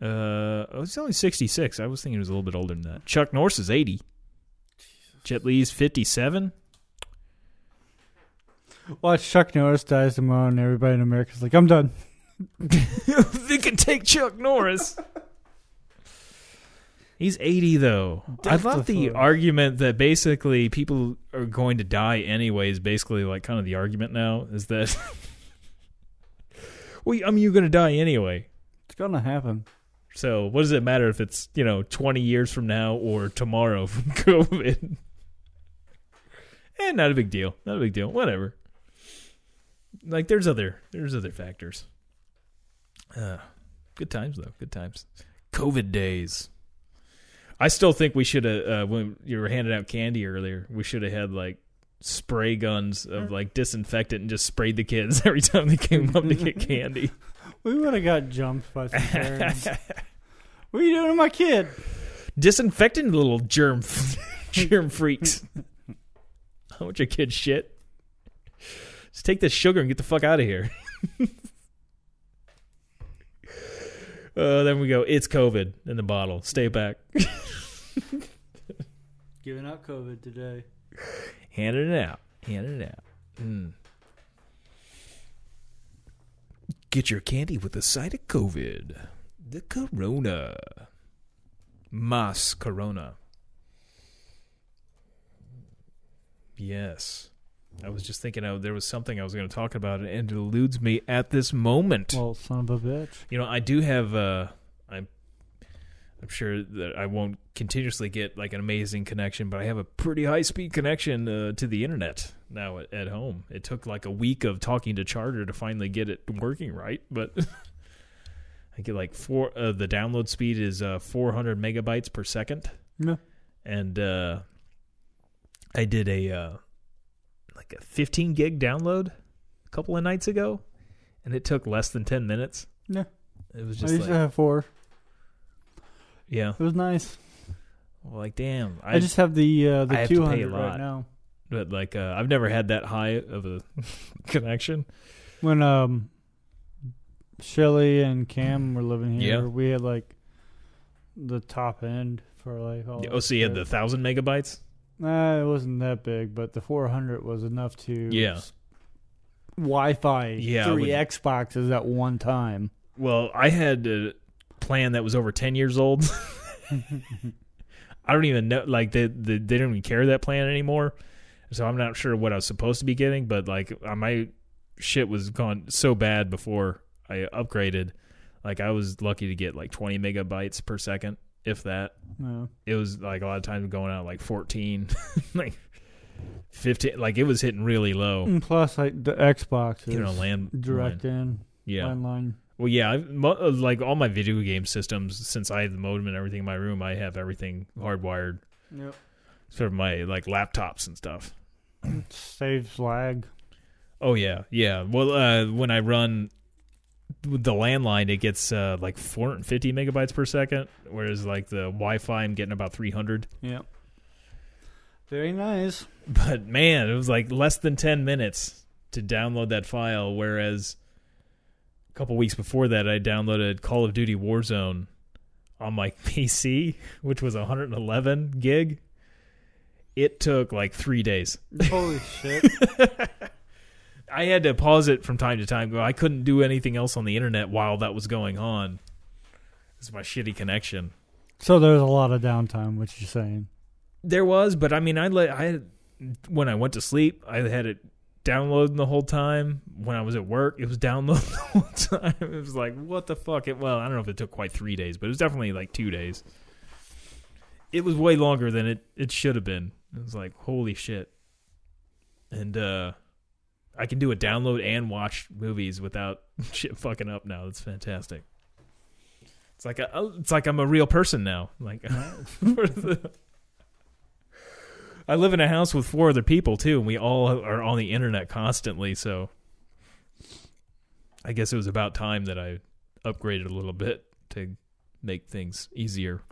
Uh oh, he's only 66. I was thinking he was a little bit older than that. Chuck Norris is 80. Jet Li's 57. Watch Chuck Norris dies tomorrow, and everybody in America's like, "I'm done." they could take Chuck Norris. He's 80 though. I love the Definitely. argument that basically people are going to die anyways. Basically, like kind of the argument now is that, well, I mean, you're going to die anyway. It's gonna happen. So what does it matter if it's you know 20 years from now or tomorrow from COVID? Eh, not a big deal. Not a big deal. Whatever. Like there's other there's other factors. Uh, good times though. Good times. COVID days. I still think we should have uh, when you were handing out candy earlier. We should have had like spray guns of like disinfectant and just sprayed the kids every time they came up to get candy. We would have got jumped by some parents. what are you doing to my kid? disinfecting little germ germ freaks. How much your kid shit? Just take this sugar and get the fuck out of here. uh, then we go. It's COVID in the bottle. Stay back. Giving out COVID today. Handing it out. Handing it out. Mm. Get your candy with a side of COVID. The Corona. Mas Corona. Yes. I was just thinking oh, there was something I was going to talk about, and it eludes me at this moment. Well, son of a bitch. You know, I do have. Uh, I'm. I'm sure that I won't continuously get like an amazing connection, but I have a pretty high speed connection uh, to the internet now at, at home. It took like a week of talking to Charter to finally get it working right, but I get like four. Uh, the download speed is uh, 400 megabytes per second, No. and uh, I did a uh, like a 15 gig download a couple of nights ago, and it took less than 10 minutes. Yeah. It was just. I used like to have four. Yeah. It was nice. Like damn. I, just have the uh, the have to pay a 200 right now. but like uh, I've never had that high of a connection. When um, Shelly and Cam were living here, Yeah. we had like the top end for like all. Oh, so you had the thousand megabytes? Nah, it wasn't that big, but the 400 was enough to Yeah. Wi-Fi Yeah, three Xboxes at one time. Well, I had a plan that was over ten years old. I don't even know. Like they, they they don't even carry that plan anymore. So I'm not sure what I was supposed to be getting, but like uh, my shit was gone so bad before I upgraded. Like I was lucky to get like 20 megabytes per second, if that. No. It was like a lot of times going out like 14, like 15. Like it was hitting really low. And plus, like the Xbox is You know, land direct in Yeah. landline. Well, yeah, I've, mo- uh, like all my video game systems, since I have the modem and everything in my room, I have everything hardwired Yep. Sort of my like laptops and stuff. Saves lag. Oh yeah, yeah. Well, uh, when I run with the landline, it gets uh, like 450 megabytes per second, whereas like the Wi-Fi, I'm getting about 300. Yeah. Very nice. But man, it was like less than 10 minutes to download that file, whereas a couple weeks before that, I downloaded Call of Duty Warzone on my PC, which was 111 gig. It took like three days. Holy shit. I had to pause it from time to time. I couldn't do anything else on the internet while that was going on. It's my shitty connection. So there's a lot of downtime, what you're saying. There was, but I mean, I let I when I went to sleep, I had it downloading the whole time. When I was at work, it was downloading the whole time. It was like, what the fuck? It, well, I don't know if it took quite three days, but it was definitely like two days. It was way longer than it it should have been. It was like, holy shit. And uh I can do a download and watch movies without shit fucking up now. That's fantastic. It's like a, it's like I'm a real person now. Like I live in a house with four other people too, and we all are on the internet constantly. So I guess it was about time that I upgraded a little bit to make things easier.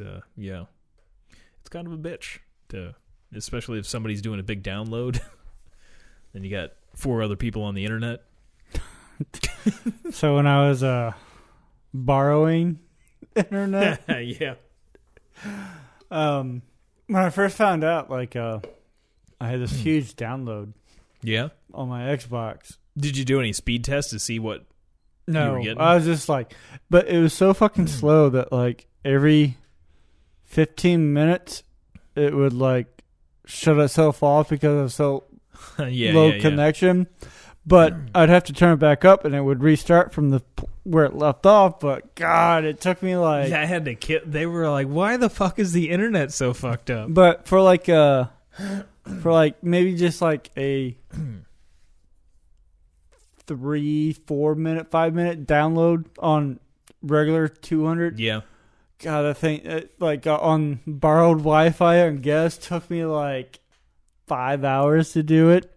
uh, yeah, it's kind of a bitch to, especially if somebody's doing a big download. then you got four other people on the internet. So when I was uh borrowing internet, yeah, um when I first found out like uh I had this huge download yeah. on my Xbox. Did you do any speed tests to see what? No, were getting- I was just like, but it was so fucking slow that like every fifteen minutes it would like shut itself off because of so yeah, low yeah, yeah. connection. But I'd have to turn it back up, and it would restart from the p- where it left off. But God, it took me like, I had to kill. They were like, "Why the fuck is the internet so fucked up?" but for like uh for like maybe just like a three, four minute, five minute download on regular two hundred. Yeah, God, I think it, like uh, on borrowed Wi-Fi and guest took me like five hours to do it.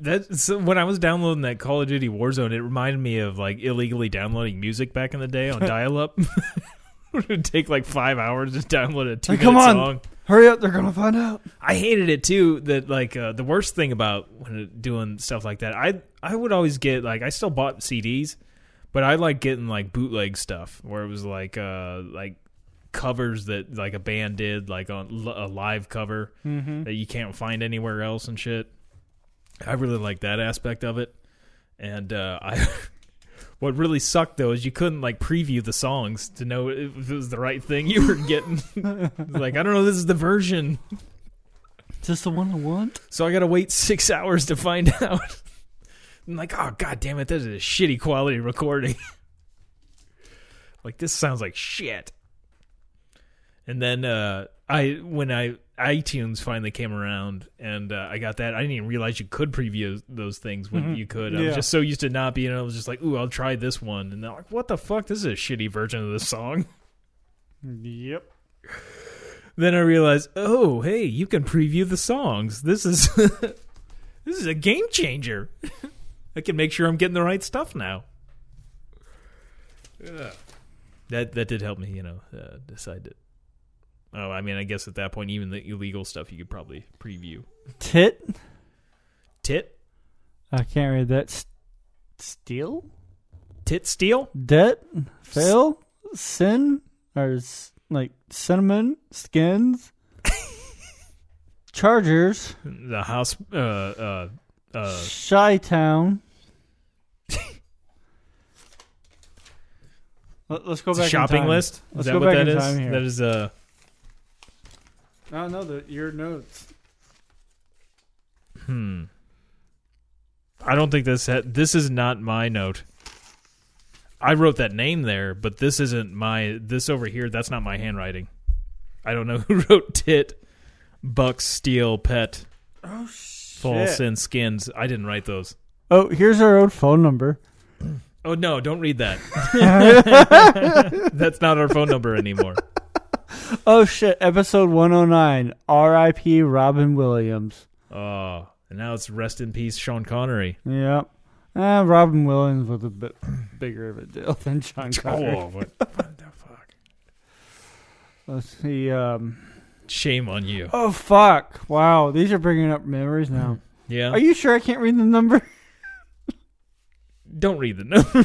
that so when I was downloading that Call of Duty Warzone, it reminded me of like illegally downloading music back in the day on dial-up. it would take like five hours to download a two-minute come on. song. Hurry up, they're gonna find out. I hated it too. That like uh, the worst thing about when it- doing stuff like that, I I would always get like I still bought CDs, but I like getting like bootleg stuff where it was like uh like covers that like a band did like on a live cover Mm-hmm. that you can't find anywhere else and shit. I really like that aspect of it. And uh, I, what really sucked though is you couldn't like preview the songs to know if it was the right thing you were getting. like I don't know, this is the version, Is this the one I want? so I got to wait six hours to find out. I'm like, oh god damn it, this is a shitty quality recording. like this sounds like shit. And then uh, I when I iTunes finally came around and uh, I got that, I didn't even realize you could preview those things when Mhm. you could. I was just so used to not being. I was just like, ooh, I'll try this one, and they're like, what the fuck? This is a shitty version of this song. Yep. Then I realized, oh, hey, you can preview the songs. This is this is a game changer. I can make sure I'm getting the right stuff now. Ugh. That that did help me, you know, uh, decide that. Oh, I mean, I guess at that point, even the illegal stuff you could probably preview. Tit. Tit, I can't read that. S- steal. tit steel, Debt. Fail. Sin. Or s- like cinnamon. Skins. Chargers. the house, uh, uh, uh, Shy Town. Let, us go back. in shopping list. Is Let's that go what back that in is? time here. That is uh. No, no, the, your notes. Hmm. I don't think this ha- this is not my note. I wrote that name there, but this isn't my this over here. That's not my handwriting. I don't know who wrote tit, buck, steel, pet, Oh shit. false, and skins. I didn't write those. Oh, here's our old phone number. Oh no! Don't read that. That's not our phone number anymore. Oh shit! Episode 109. R.I.P. Robin Williams. Oh, and now it's rest in peace, Sean Connery. Yep. Uh, Robin Williams was a bit bigger of a deal than Sean Connery. Oh, what, what the fuck? Let's see. Um. Shame on you. Oh fuck! Wow, these are bringing up memories now. Yeah. Are you sure I can't read the number? Don't read the number.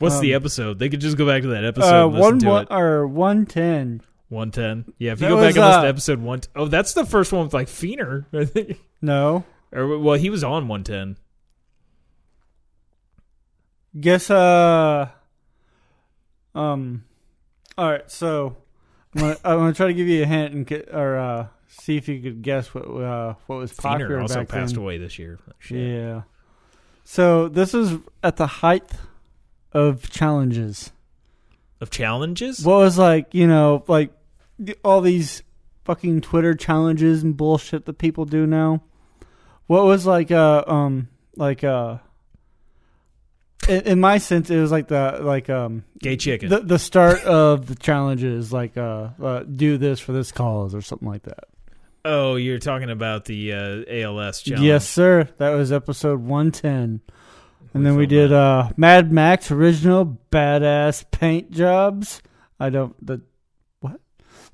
What's the Um, episode? They could just go back to that episode Uh, and listen one to one it. or one ten. 110. Yeah, if you That go back was, and listen to uh, episode 1 Oh, that's the first one with like Feener. I think. No. or well, he was on 110. Guess. Uh. Um. All right. So, I'm gonna, I'm gonna try to give you a hint and get, or uh, see if you could guess what uh what was popular Feener also back passed then. away this year. Shit. Yeah. So this is at the height of challenges. Of challenges? What was like, you know, like all these fucking Twitter challenges and bullshit that people do now. What was like, uh, um, like, uh, in, in my sense, it was like the like um Gay chicken. the the start of the challenges, like uh, uh do this for this cause or something like that. oh, you're talking about the uh, ALS challenge. Yes, sir. That was episode one ten. And then we did uh Mad Max original badass paint jobs. I don't the what?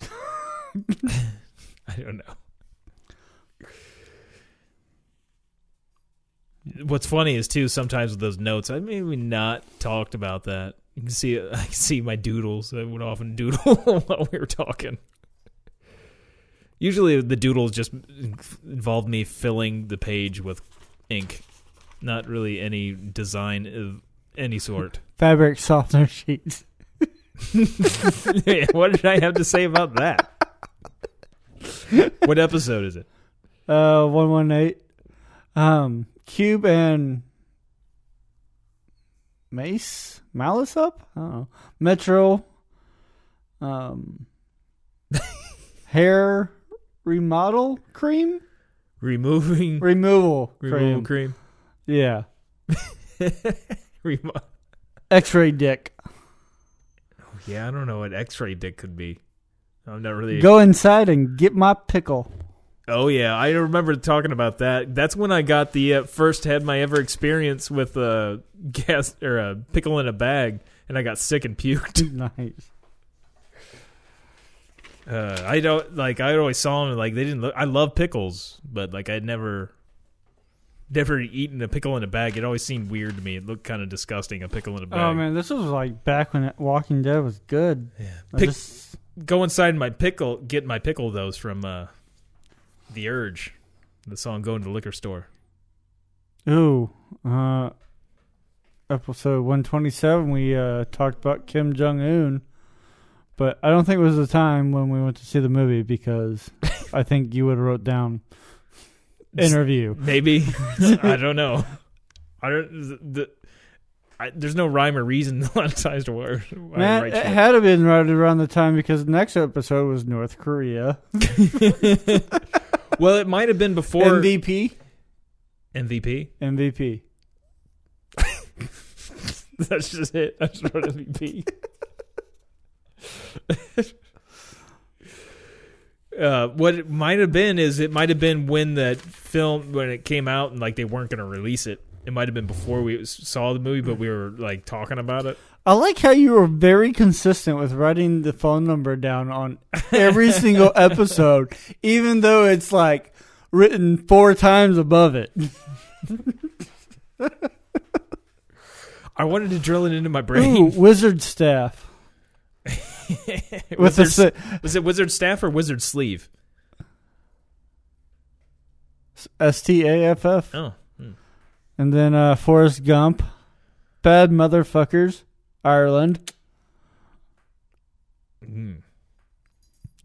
I don't know. What's funny is too sometimes with those notes, I maybe not talked about that. You can see I can see my doodles. I would often doodle while we were talking. Usually the doodles just involved me filling the page with ink, not really any design of any sort. Fabric softener sheets. what did I have to say about that? What episode is it? Uh one one eight. Um Cube and Mace? Malice up? I don't know. Metro. Um hair remodel cream? Removing Removal removal cream. Yeah. Remo- X-ray dick. yeah, I don't know what X-ray dick could be. I'm not really. Go inside and get my pickle. Oh yeah, I remember talking about that. That's when I got the uh, first had my ever experience with a gas or a pickle in a bag, and I got sick and puked. nice. Uh, I don't like. I always saw them like they didn't look. I love pickles, but like I'd never, never eaten a pickle in a bag. It always seemed weird to me. It looked kind of disgusting. A pickle in a bag. Oh man, this was like back when Walking Dead was good. Yeah. Pick- just- go inside my pickle, get my pickle those from uh, the Urge, the song "Going to the Liquor Store." ooh, uh, episode one twenty seven. We uh, talked about Kim Jong Un, but I don't think it was the time when we went to see the movie because I think you would have wrote down interview. Maybe I don't know. I don't. The, I, there's no rhyme or reason a lot of times to where Man, it shit. had to been right around the time because the next episode was North Korea well, it might have been before MVP. MVP. MVP. That's just it. Just wrote MVP. Uh, what it might have been is it might have been when that film when it came out and like they weren't going to release it It might have been before we saw the movie, but we were like talking about it. I like how you were very consistent with writing the phone number down on every single episode, even though it's like written four times above it. I wanted to drill it into my Ooh, brain. wizard staff with was, the was it wizard staff or wizard sleeve? S T A F F, Oh, hmm. and then uh, Forrest Gump, bad motherfuckers, Ireland, Hmm.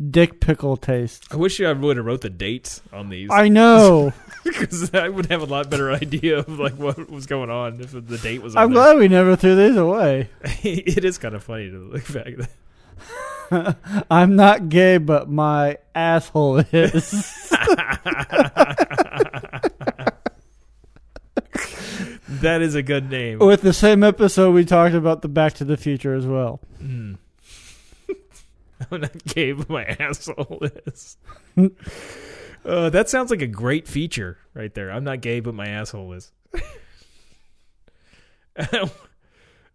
dick pickle taste. I wish I would have wrote the dates on these I know. because I would have a lot better idea of like what was going on if the date was. On I'm there. glad we never threw these away. it is kind of funny to look back. at I'm not gay, but my asshole is. that is a good name. With the same episode, we talked about the Back to the Future as well. Mm. I'm not gay, but my asshole is. uh, that sounds like a great feature right there. I'm not gay, but my asshole is.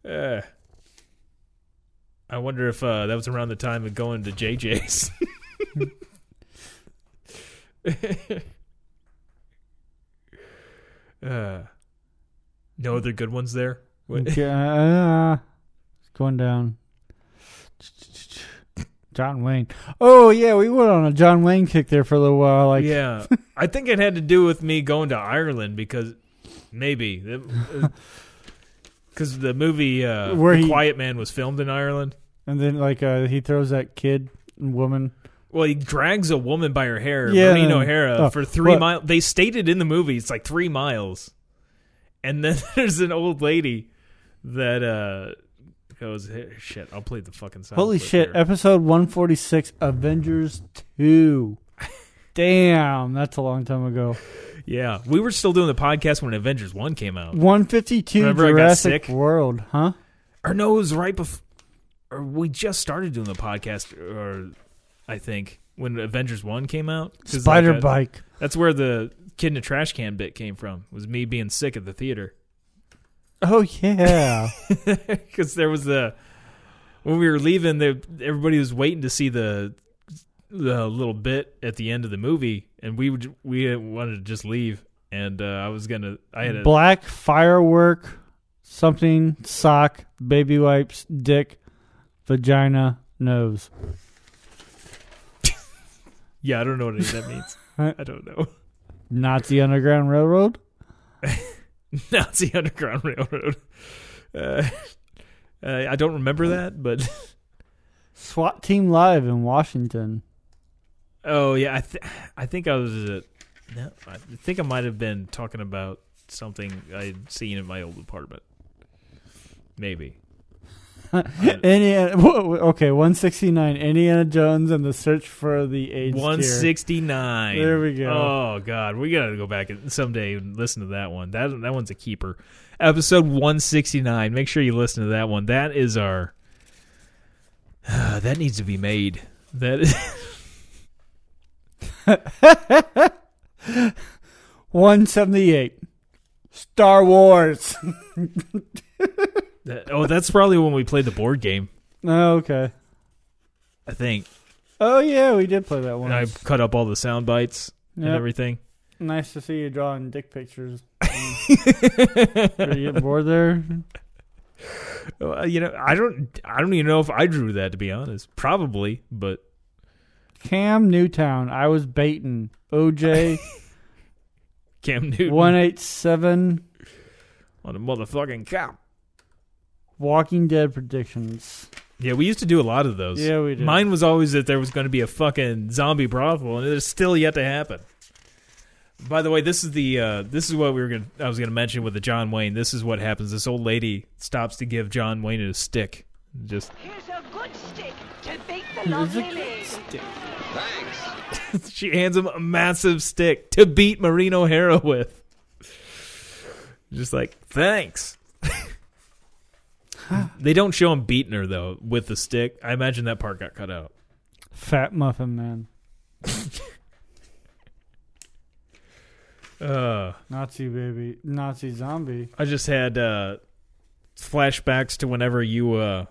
uh, I wonder if uh, that was around the time of going to JJ's. uh, no other good ones there. Okay, uh, it's going down. John Wayne. Oh yeah, we went on a John Wayne kick there for a little while. Like, yeah, I think it had to do with me going to Ireland because maybe because the movie uh, Where The he- Quiet Man was filmed in Ireland. and then like uh, he throws that kid and woman. Well, he drags a woman by her hair, Yeah. Maureen O'Hara, Oh, for three what- miles. They stated in the movie it's like three miles, and then there's an old lady that uh goes, "Hey, "Shit, I'll play the fucking sound." Holy clip shit! here." Episode one forty six, Avengers two. Damn, that's a long time ago. Yeah, we were still doing the podcast when Avengers One came out. One fifty two, Remember I got Jurassic sick? World, huh? or no, it was right before, or we just started doing the podcast, or I think when Avengers One came out. Spider like, uh, Bike. That's where the kid in the trash can bit came from. Was me being sick at the theater Oh yeah. because there was the when we were leaving, the everybody was waiting to see the the little bit at the end of the movie, and we would we wanted to just leave. And uh, I was gonna, I had a Black firework, something, sock, baby wipes, dick, vagina, nose. yeah, I don't know what any of that means. I don't know. Nazi Underground Railroad. Nazi Underground Railroad. Uh, uh, I don't remember that, but SWAT Team Live in Washington. Oh yeah, I th- I think I was. Uh, no, I think I might have been talking about something I'd seen in my old apartment. Maybe. Indiana. Okay, one sixty nine. Indiana Jones and the Search for the Age. One sixty nine. There we go. Oh God, we gotta go back and someday and listen to that one. That that one's a keeper. Episode one sixty nine. Make sure you listen to that one. That is our. that needs to be made. That is. One seventy eight. Star Wars. oh, that's probably when we played the board game. Oh, okay. I think. Oh yeah, we did play that one. I cut up all the sound bites and everything. Nice to see you drawing dick pictures. Are you getting bored there? Uh, you know, I don't. I don't even know if I drew that to be honest. Probably, but Cam Newton. I was baiting. OJ Cam Newton one eight seven. on a motherfucking cow. Walking Dead predictions. Yeah, we used to do a lot of those. Yeah, we did. Mine was always that there was going to be a fucking zombie brothel, and it's still yet to happen. By the way, this is the uh, this is what we were going. to I was going to mention with the John Wayne. This is what happens. This old lady stops to give John Wayne a stick. Just Here's a good stick to beat the lovely lady. she hands him a massive stick to beat Maureen O'Hara with. Just like thanks. they don't show him beating her though with the stick. I imagine that part got cut out. Fat Muffin Man. Uh, Nazi baby, Nazi zombie. I just had uh, flashbacks to whenever you uh,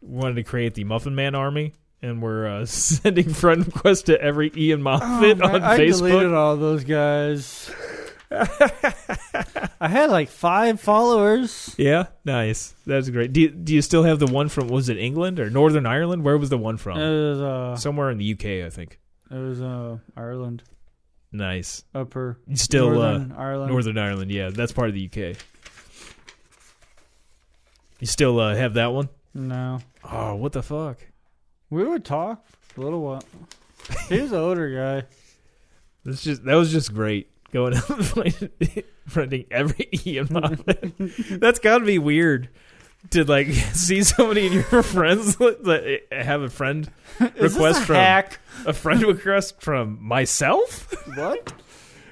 wanted to create the Muffin Man Army, and we're uh, sending friend requests to every Ian Moffat Oh, on I deleted all those guys. I had like five followers. Yeah, nice. That's great. Do you, do you still have the one from? Was it England or Northern Ireland? Where was the one from? It was uh, Somewhere in the UK, I think. it was uh, Ireland, Nice. upper still Northern uh, Ireland. Northern Ireland. Yeah, that's part of the UK. You still uh, have that one? No, Oh, what the fuck? We would talk a little while. He was an older guy. That's just that was just great. Going out and finding- finding every Ian Moffat. That's got to be weird to like see somebody in your friends that have a friend Is request this a from hack? a friend request from myself. What?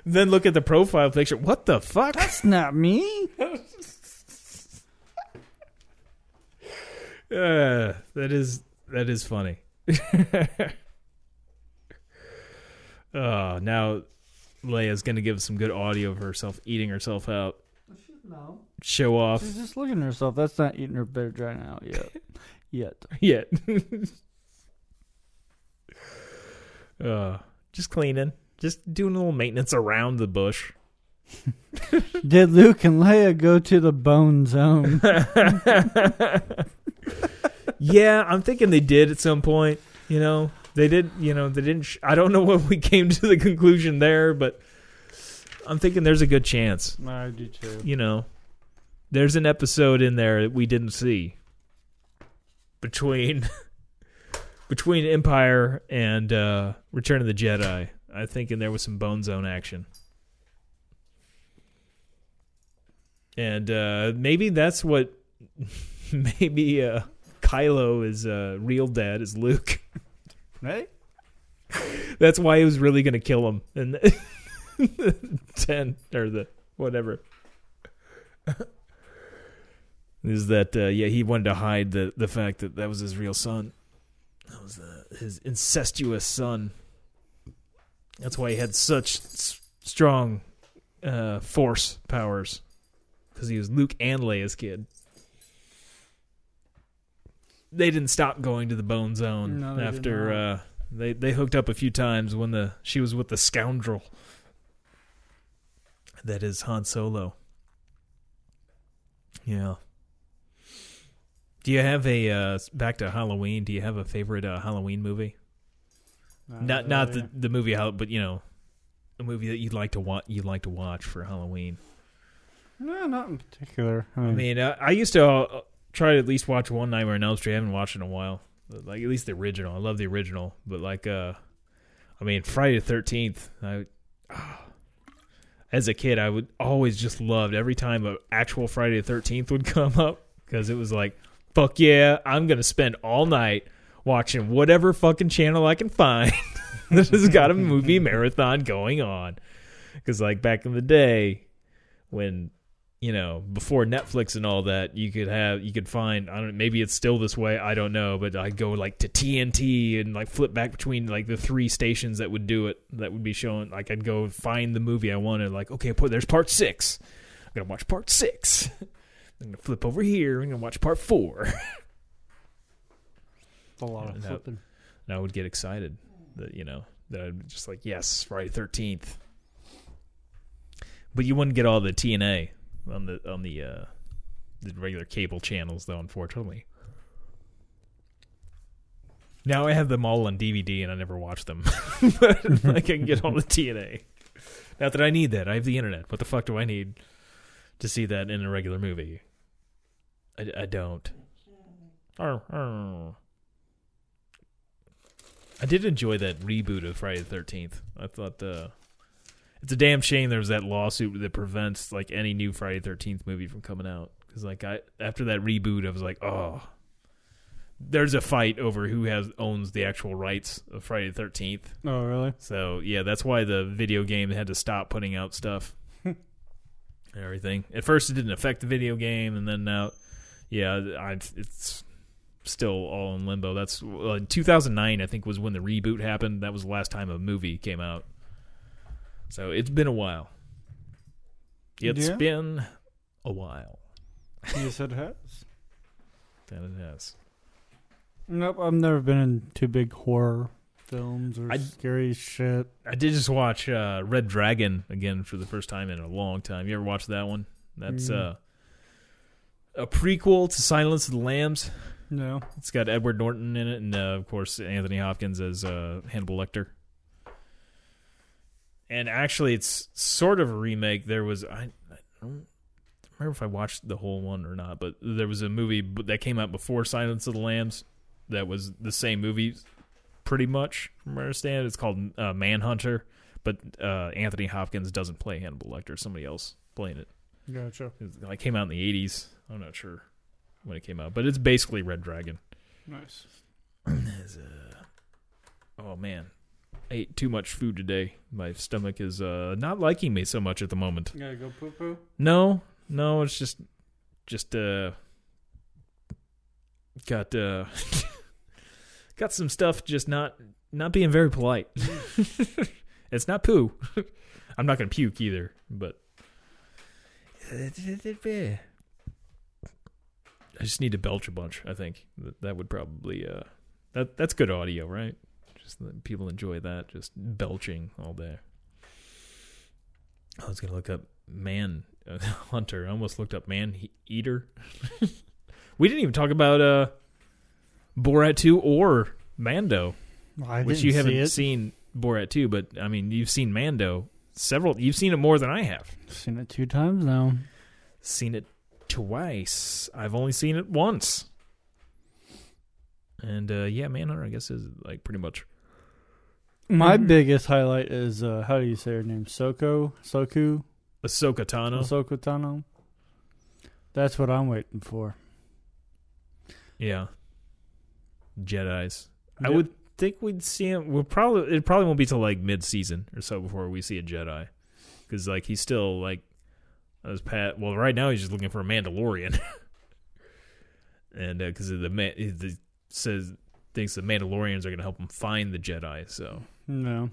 Then look at the profile picture. What the fuck? That's not me. Uh, that is that is funny. oh, now Leia's gonna give some good audio of herself eating herself out. No, Show off. she's just looking at herself. That's not eating her vagina out yet. Yet. Yet. uh, just cleaning. Just doing a little maintenance around the bush. Did Luke and Leia go to the bone zone? Yeah, I'm thinking they did at some point. You know, they did. You know, they didn't. Sh- I don't know what we came to the conclusion there, but I'm thinking there's a good chance. I do too. You know, there's an episode in there that we didn't see between between Empire and uh, Return of the Jedi. I think, and there was some Bone Zone action. And uh, maybe that's what maybe uh, Kylo is uh, real dad is Luke. Right? That's why he was really going to kill him in the ten or the whatever. is that uh, yeah? He wanted to hide the the fact that that was his real son. That was uh, his incestuous son. That's why he had such s- strong uh, force powers because he was Luke and Leia's kid. They didn't stop going to the Bone Zone No, they after uh, they they hooked up a few times when the she was with the scoundrel. That is Han Solo. Yeah. Do you have a uh, back to Halloween? Do you have a favorite uh, Halloween movie? not not the the movie but you know, a movie that you'd like to watch. You'd like to watch for Halloween. No, not in particular. I I mean, mean, uh, I used to try to at least watch one Nightmare on Elm Street. I haven't watched in a while. Like at least the original. I love the original, but like, uh, I mean, Friday the Thirteenth. I, ah. as a kid, I would always just loved every time a actual Friday the Thirteenth would come up because it was like, fuck yeah, I'm gonna spend all night watching whatever fucking channel I can find this has got a movie marathon going on. Because like back in the day, when you know before Netflix and all that, you could have you could find I don't know maybe it's still this way I don't know, but I'd go like to TNT and like flip back between like the three stations that would do it that would be showing. Like I'd go find the movie I wanted. Like okay, put there's part six. I'm gonna watch part six. I'm gonna flip over here. I'm gonna watch part four. a lot of no. flipping. and I would get excited that you know that I'd just like yes Friday Thirteenth, but you wouldn't get all the TNA on the on the uh, the regular cable channels though. Unfortunately, now I have them all on DVD and I never watch them, but I can get all the TNA. Not that I need that. I have the internet. What the fuck do I need to see that in a regular movie? I, I don't. I did enjoy that reboot of Friday the Thirteenth. I thought uh, it's a damn shame there was that lawsuit that prevents like any new Friday Thirteenth movie from coming out. Because like I after that reboot, I was like, oh, there's a fight over who has owns the actual rights of Friday the Thirteenth. Oh, really? So yeah, that's why the video game had to stop putting out stuff and everything. At first, it didn't affect the video game, and then now, yeah, I, it's still all in limbo. That's uh, 2009, I think, was when the reboot happened. That was the last time a movie came out. So it's been a while. It's Yeah. been a while yes, it has. that it has. Nope, I've never been in too big horror films or I- scary shit. I did just watch uh, Red Dragon again for the first time in a long time. You ever watched that one? That's Mm. uh, a prequel to Silence of the Lambs. No. It's got Edward Norton in it, and uh, of course Anthony Hopkins as uh, Hannibal Lecter. And actually, it's sort of a remake. There was I, I don't remember if I watched the whole one or not, but there was a movie that came out before Silence of the Lambs that was the same movie, pretty much. From what I understand, it's called uh, Manhunter, but uh, Anthony Hopkins doesn't play Hannibal Lecter. Somebody else playing it. Gotcha. It like came out in the '80s. I'm not sure when it came out, but it's basically Red Dragon. Nice. Uh, oh man, ate too much food today. My stomach is uh, not liking me so much at the moment. You gotta go poo poo? No, no, it's just, just uh, got uh, got some stuff. Just not not being very polite. it's not poo. I'm not gonna puke either, but. I just need to belch a bunch. I think that, that would probably uh, that that's good audio, right? Just people enjoy that, just belching all day. I was gonna look up man uh, hunter. I almost looked up man he- eater. we didn't even talk about uh, Borat two or Mando, I which you haven't it. seen Borat two, but I mean you've seen Mando several. You've seen it more than I have. Seen it two times now. Seen it twice. I've only seen it once. And uh, yeah, Manhunter, I guess is like pretty much My Mhm. biggest highlight is uh, how do you say her name? Soko, Soku, Ahsoka Tano. Ahsoka Tano. That's what I'm waiting for. Yeah. Jedi's. I would think we'd see him. We'll probably it probably won't be till like mid season or so before we see a Jedi, because like he's still like as Pat. Well, right now he's just looking for a Mandalorian, and because the man he the, says thinks the Mandalorians are going to help him find the Jedi. So No.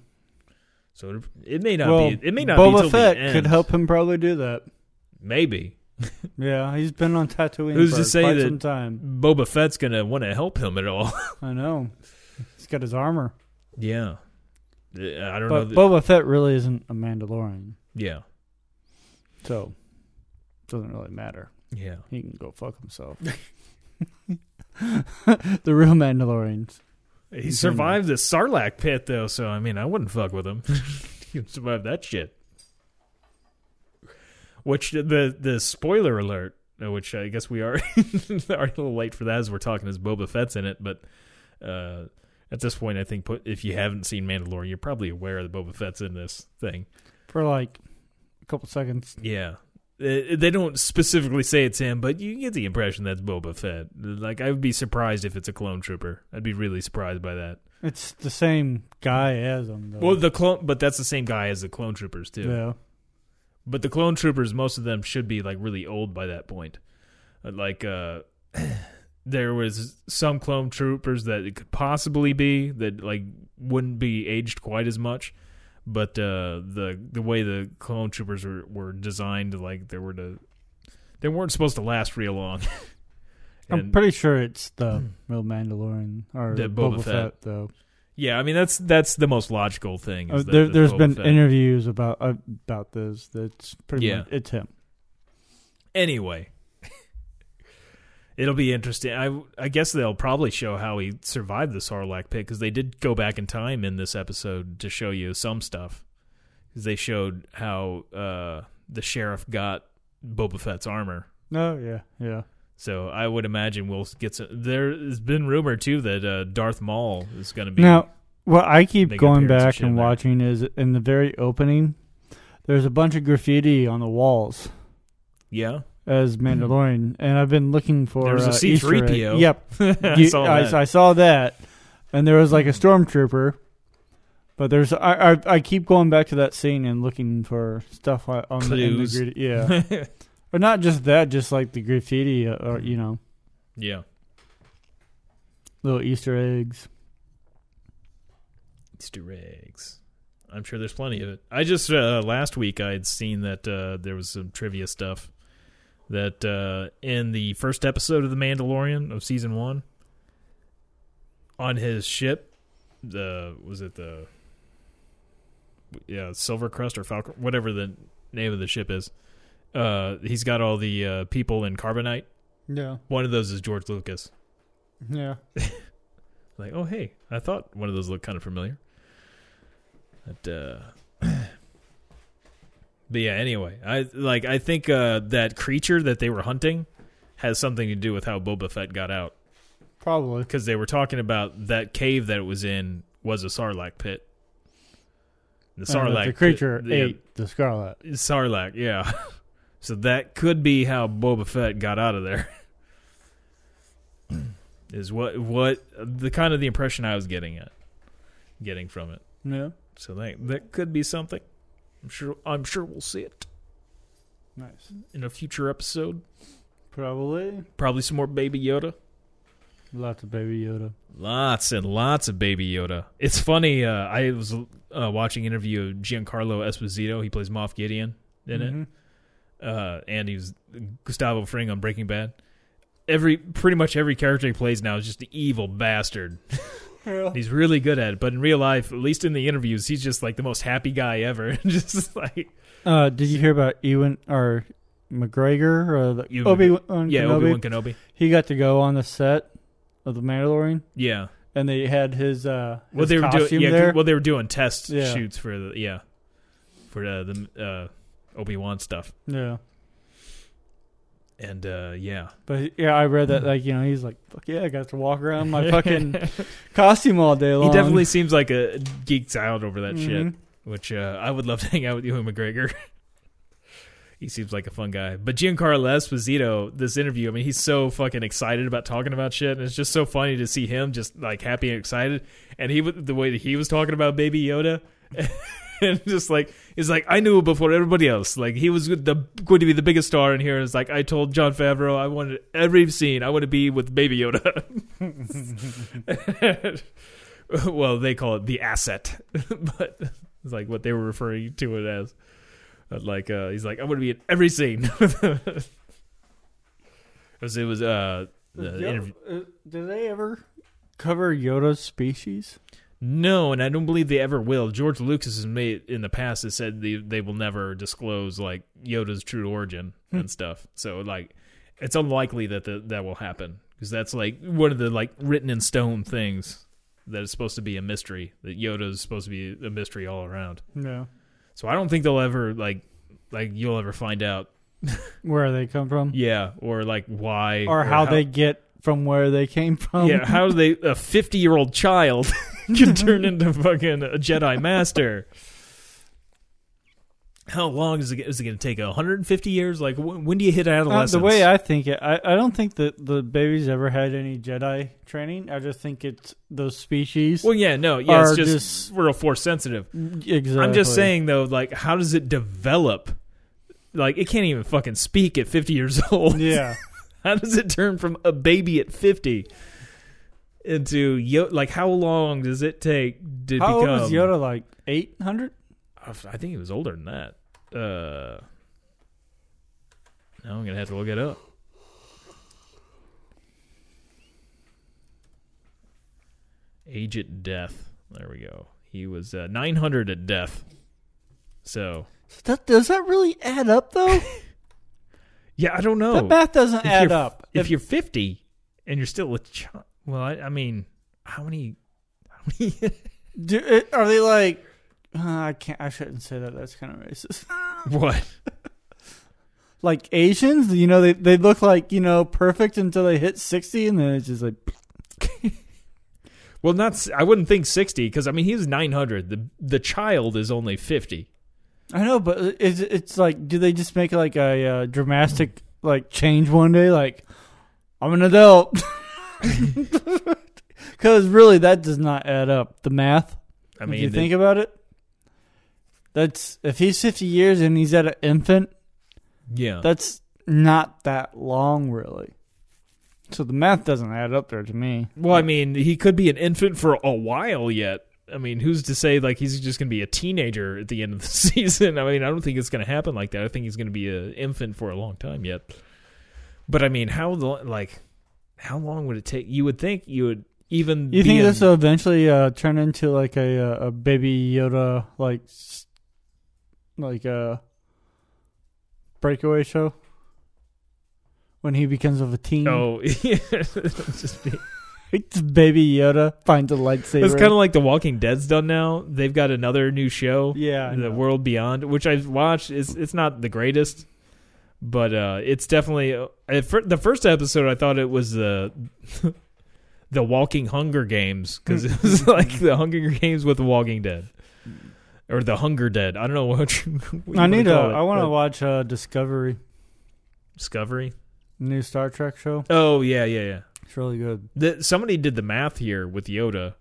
so it, it may not well, be. It may not Boba be Fett could help him probably do that. Maybe Yeah, he's been on Tatooine Who's for to say quite that- some time. Boba Fett's going to want to help him at all. I know. He's got his armor. yeah. Uh, I don't know. But that- Boba Fett really isn't a Mandalorian. yeah. So doesn't really matter. Yeah. He can go fuck himself. the real Mandalorians. He survived the Sarlacc pit, though, so I mean, I wouldn't fuck with him. he survived that shit. Which the the spoiler alert, uh, which I guess we are already a little late for that as we're talking as Boba Fett's in it, but uh, at this point, I think put, if you haven't seen Mandalorian, you're probably aware that Boba Fett's in this thing. For like a couple seconds. Yeah. Uh, They don't specifically say it's him, but you get the impression that's Boba Fett. Like, I would be surprised if it's a clone trooper. I'd be really surprised by that. It's the same guy as him though. Well, the clone, but that's the same guy as the clone troopers too. yeah. But the clone troopers, most of them should be like really old by that point. Uh, Like, uh, there was some clone troopers that it could possibly be that like wouldn't be aged quite as much. But uh, the the way the clone troopers were, were designed, like they were to, they weren't supposed to last real long. I'm pretty sure it's the real Mandalorian or The Boba, Boba Fett. Fett. though. yeah, I mean that's that's the most logical thing. Uh, there, Boba been Fett- interviews about uh, about this. That's pretty Yeah. much it's him. Anyway, it'll be interesting. I I guess they'll probably show how he survived the Sarlacc pit because they did go back in time in this episode to show you some stuff. Because they showed how uh, the sheriff got Boba Fett's armor. Oh yeah, yeah. So I would imagine we'll get some. There's been rumor too that uh, Darth Maul is going to be. Now, what I keep going and back and there. watching is in the very opening. There's a bunch of graffiti on the walls yeah, as Mandalorian, and I've been looking for There was a uh, C3PO. Yep, I You- saw I, that. I saw that, and there was like a stormtrooper. But there's I, I I keep going back to that scene and looking for stuff on on the, the Clues. yeah, but not just that, just like the graffiti uh, or you know yeah. little Easter eggs. Easter eggs. I'm sure there's plenty of it. I just uh, last week I had seen that uh, there was some trivia stuff that uh, in the first episode of The Mandalorian of season one, on his ship, the was it the yeah Silver Crest or Falcon, whatever the name of the ship is. Uh, he's got all the uh, people in carbonite. Yeah. One of those is George Lucas. Yeah. Like, oh hey, I thought one of those looked kind of familiar. But uh But yeah, anyway, I like I think uh that creature that they were hunting has something to do with how Boba Fett got out Probably. because they were talking about that cave that it was in was a sarlacc pit. The sarlacc the creature pit, yeah, ate the Scarlet. Sarlacc, yeah. so that could be how Boba Fett got out of there. Is what what the kind of the impression I was getting at, getting from it. Yeah. So that that could be something. I'm sure. I'm sure we'll see it Nice. in a future episode. Probably. Probably some more Baby Yoda. Lots of Baby Yoda. Lots and lots of Baby Yoda. It's funny. Uh, I was uh, watching an interview of Giancarlo Esposito. He plays Moff Gideon in it. Mhm. uh, and he's Gustavo Fring on Breaking Bad. Every pretty much every character he plays now is just the evil bastard. Yeah. He's really good at it, but in real life, at least in the interviews, he's just like the most happy guy ever. just like Uh, did you hear about Ewan or McGregor or the Ewan- Obi Wan yeah, Kenobi? Obi Wan Kenobi. He got to go on the set of the Mandalorian, Yeah, and they had his uh his well they were doing yeah, there. well they were doing test Yeah. shoots for the yeah for uh, the uh, Obi Wan stuff, yeah, and uh, yeah, but yeah, I read that like you know he's like fuck yeah, I got to walk around my fucking costume all day long. he definitely seems like a geeks out over that shit. Mhm. which uh, I would love to hang out with Ewan McGregor. he seems like a fun guy. But Giancarlo Esposito, this interview, I mean, he's so fucking excited about talking about shit, and it's just so funny to see him just like happy and excited. And he, the way that he was talking about Baby Yoda, and just like he's like, I knew before everybody else. Like he was the going to be the biggest star in here. It's like I told Jon Favreau, I wanted every scene, I want to be with Baby Yoda. well, they call it the asset, but it's like what they were referring to it as. But like, uh, he's like, I'm going to be in every scene. Because it was uh, the Yo- interview. uh, did they ever cover Yoda's species? No, and I don't believe they ever will. George Lucas has made in the past has said they they will never disclose like Yoda's true origin hmm. and stuff. So like, it's unlikely that the, that will happen because that's like one of the like written in stone things that is supposed to be a mystery. That Yoda is supposed to be a mystery all around. No. So I don't think they'll ever like like you'll ever find out. Where they come from, Yeah, or like why or how they get from where they came from? yeah how do they a 50 year old child can turn into fucking a Jedi master. How long is it? Is it going to take? 150 years? Like when, when do you hit Uh, adolescence? the way I think it, I, I don't think that the babies ever had any Jedi training. I just think it's those species. well, yeah, no, yeah, it's just, just- we're force sensitive. exactly. I'm just saying though, like how does it develop? Like it can't even fucking speak at 50 years old. Yeah. How does it turn from a baby at 50 into Yo- like how long does it take to How become old was Yoda? Like eight hundred? I think he was older than that. Uh Now I'm going to have to look it up. Age at death. There we go. He was uh, 900 at death. So, That does that really add up though? yeah, I don't know. That math doesn't If add up. If you're 50 and you're still a child, well, I, I mean, how many? How many? Do, it- are they like? Uh, I can't. I shouldn't say that. That's kind of racist. what? like Asians, you know, they they look like you know perfect until they hit sixty, and then it's just like Well, not. s- I wouldn't think 60 because I mean he's 900. The the child is only 50. I know, but it's it's like, do they just make like a uh, dramatic like change one day? Like, I'm an adult. Because really, that does not add up. The math. I if mean, you the- think about it, that's if he's 50 years and he's at an infant, yeah. that's not that long, really. So the math doesn't add up there to me. well, I mean, he could be an infant for a while yet. I mean, who's to say like he's just going to be a teenager at the end of the season? I mean, I don't think it's going to happen like that. I think he's going to be an infant for a long time yet. But I mean, how the like how long would it take? You would think you would even. You think in- this will eventually uh, turn into like a uh, a baby Yoda like like a breakaway show when he becomes of a teen? Oh, yeah. It's just be- It's baby Yoda finds a lightsaber. it's kind of like The Walking Dead's done now. They've got another new show. yeah, the world beyond which i've watched it's it's not the greatest but uh it's definitely uh, the first episode i thought it was the the walking hunger games because it was like the hunger games with the walking dead. Or the hunger dead. I don't know what, you, what you I need to. it, I want to watch uh, Discovery, discovery? New Star Trek show. oh yeah yeah yeah. It's really good. the, somebody did the math here with yoda.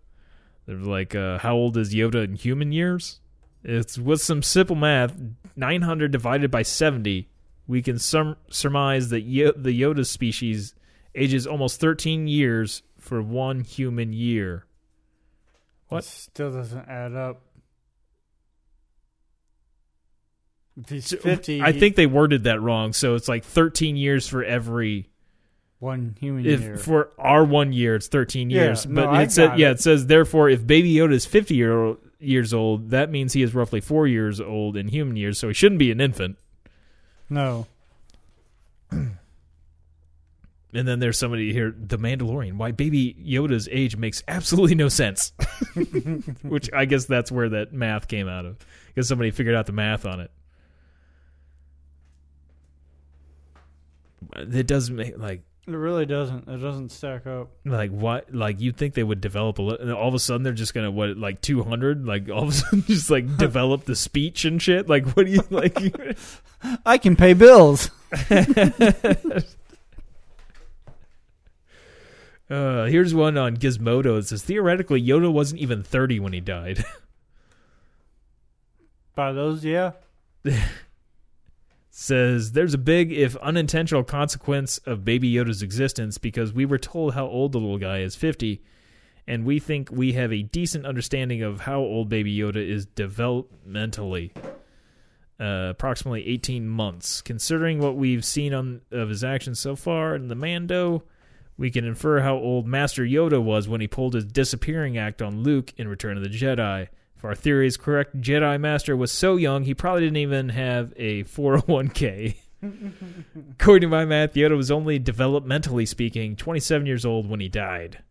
They're like uh how old is yoda in human years? It's with some simple math 900 divided by 70 we can sum- surmise that Yo- the yoda species ages almost 13 years for one human year What? It still doesn't add up. If he's So, fifty, i think they worded that wrong so it's like 13 years for every one human if year. for our one year it's 13 Yeah, years no, but I it said got yeah it. it says therefore if baby yoda is 50 year, years old that means he is roughly four years old in human years so he shouldn't be an infant no, and then there's somebody here the mandalorian. Why baby yoda's age makes absolutely no sense. Which i guess that's where that math came out of. Because somebody figured out the math on it. It doesn't make like it really doesn't. It doesn't stack up. like what like you'd think they would develop a li- and all of a sudden they're just gonna what like 200 like all of a sudden just like develop the speech and shit like what do you like I can pay bills. uh here's one on gizmodo it says theoretically yoda wasn't even 30 when he died By those, yeah. Says there's a big if unintentional consequence of baby yoda's existence because we were told how old the little guy is 50 and we think we have a decent understanding of how old baby yoda is developmentally uh, approximately 18 months. Considering what we've seen on of his actions so far in the mando we can infer how old master yoda was when he pulled his disappearing act on luke in return of the jedi our theory is correct, Jedi Master was so young he probably didn't even have a 401k. According to my math, Yoda was only developmentally speaking 27 years old when he died.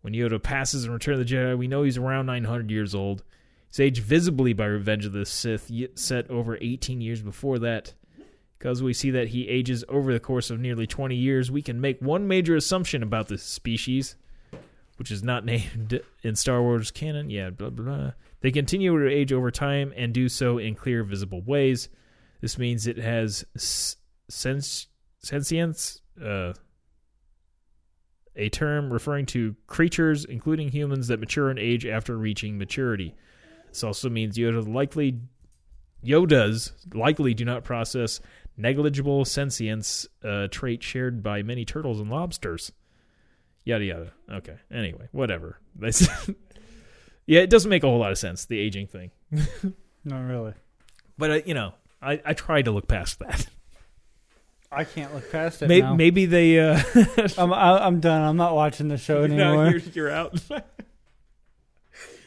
When Yoda passes in Return of the Jedi, we know he's around 900 years old. He's aged visibly by Revenge of the Sith, set over 18 years before that. Because we see that he ages over the course of nearly 20 years, we can make one major assumption about this species, which is not named in Star Wars canon. Yeah, blah, blah, blah. They continue to age over time and do so in clear, visible ways. This means it has sens- sentience, uh, a term referring to creatures, including humans, that mature in age after reaching maturity. This also means Yoda likely Yodas likely do not process negligible sentience, a trait shared by many turtles and lobsters. Yada yada. Okay. Anyway, whatever. yeah, it doesn't make a whole lot of sense the aging thing, Not really. but uh, you know, I I try to look past that. I can't look past it Maybe, now. maybe they. Uh, I'm I, I'm done. I'm not watching the show no, anymore. you're, you're out.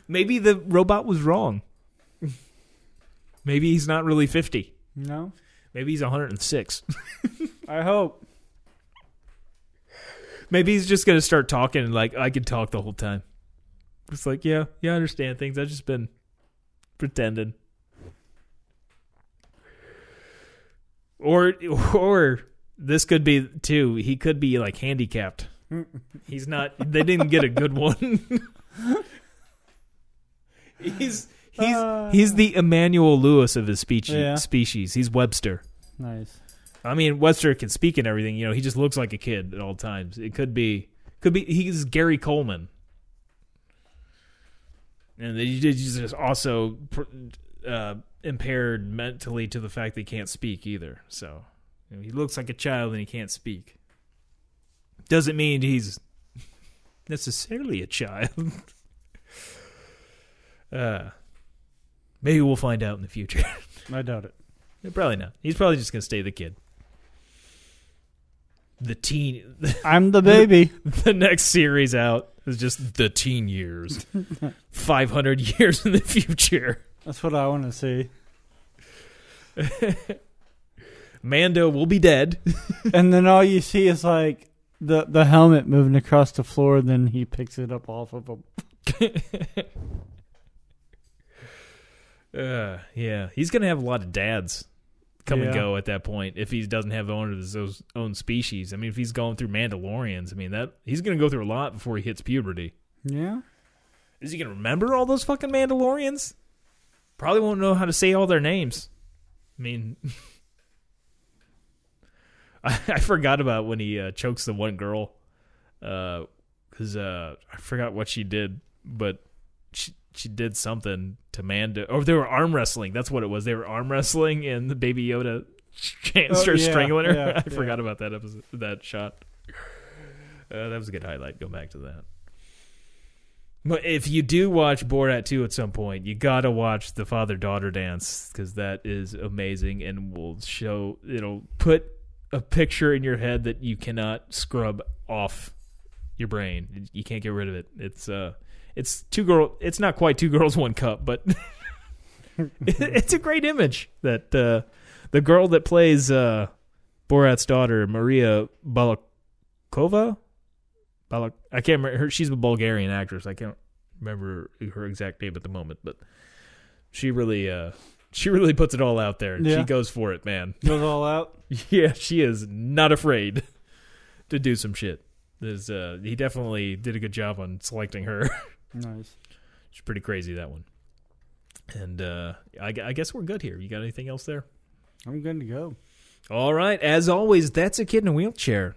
maybe the robot was wrong. Maybe he's not really fifty. no, Maybe he's 106. I hope. Maybe he's just gonna start talking like I could talk the whole time. It's like, yeah, yeah, I understand things. I've just been pretending. Or or this could be too. He could be like handicapped. He's not. They didn't get a good one. he's he's Uh. he's the Emmanuel Lewis of his species. Yeah. Species. He's Webster. Nice. I mean, Webster can speak and everything. You know, he just looks like a kid at all times. It could be, could be. He's Gary Coleman, and he's just also uh, impaired mentally to the fact that he can't speak either. So you know, he looks like a child and he can't speak. Doesn't mean he's necessarily a child. Uh, maybe we'll find out in the future. I doubt it. probably not. He's probably just gonna stay the kid. The teen. I'm the baby. the next series out is just the teen years. Five hundred years in the future. That's what I want to see. Mando will be dead. and then all you see is like the the helmet moving across the floor. Then he picks it up off of him. Uh, yeah, he's gonna have a lot of dads come and go at that point if he doesn't have the owner of his own- species. I mean, if he's going through Mandalorians, I mean that he's gonna go through a lot before he hits puberty. Yeah. Is he gonna remember all those fucking Mandalorians? Probably won't know how to say all their names. I mean, I, I forgot about when he uh, chokes the one girl, because uh, I forgot what she did, but she she did something to Mando. Or they were arm wrestling. That's what it was. They were arm wrestling, and the Baby Yoda Oh, starts yeah, strangling her. yeah, I yeah. forgot about that episode, that shot. Uh, that was a good highlight. Go back to that. But if you do watch Borat 2 at some point, you gotta watch the father daughter dance because that is amazing and will show it'll put a picture in your head that you cannot scrub off your brain. You can't get rid of it. It's uh, it's two girl. It's not quite two girls one cup, but it's a great image that uh, the girl that plays uh, Borat's daughter, Maria Balakova. Balak, I can't remember her. She's a Bulgarian actress. I can't remember her exact name at the moment, but she really, uh, she really puts it all out there. Yeah. She goes for it, man. Goes all out. Yeah, she is not afraid to do some shit. There's, uh, he definitely did a good job on selecting her. Nice. It's pretty crazy that one. And uh, I, I guess we're good here. You got anything else there? I'm good to go. All right. As always, that's a kid in a wheelchair,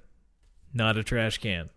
not a trash can.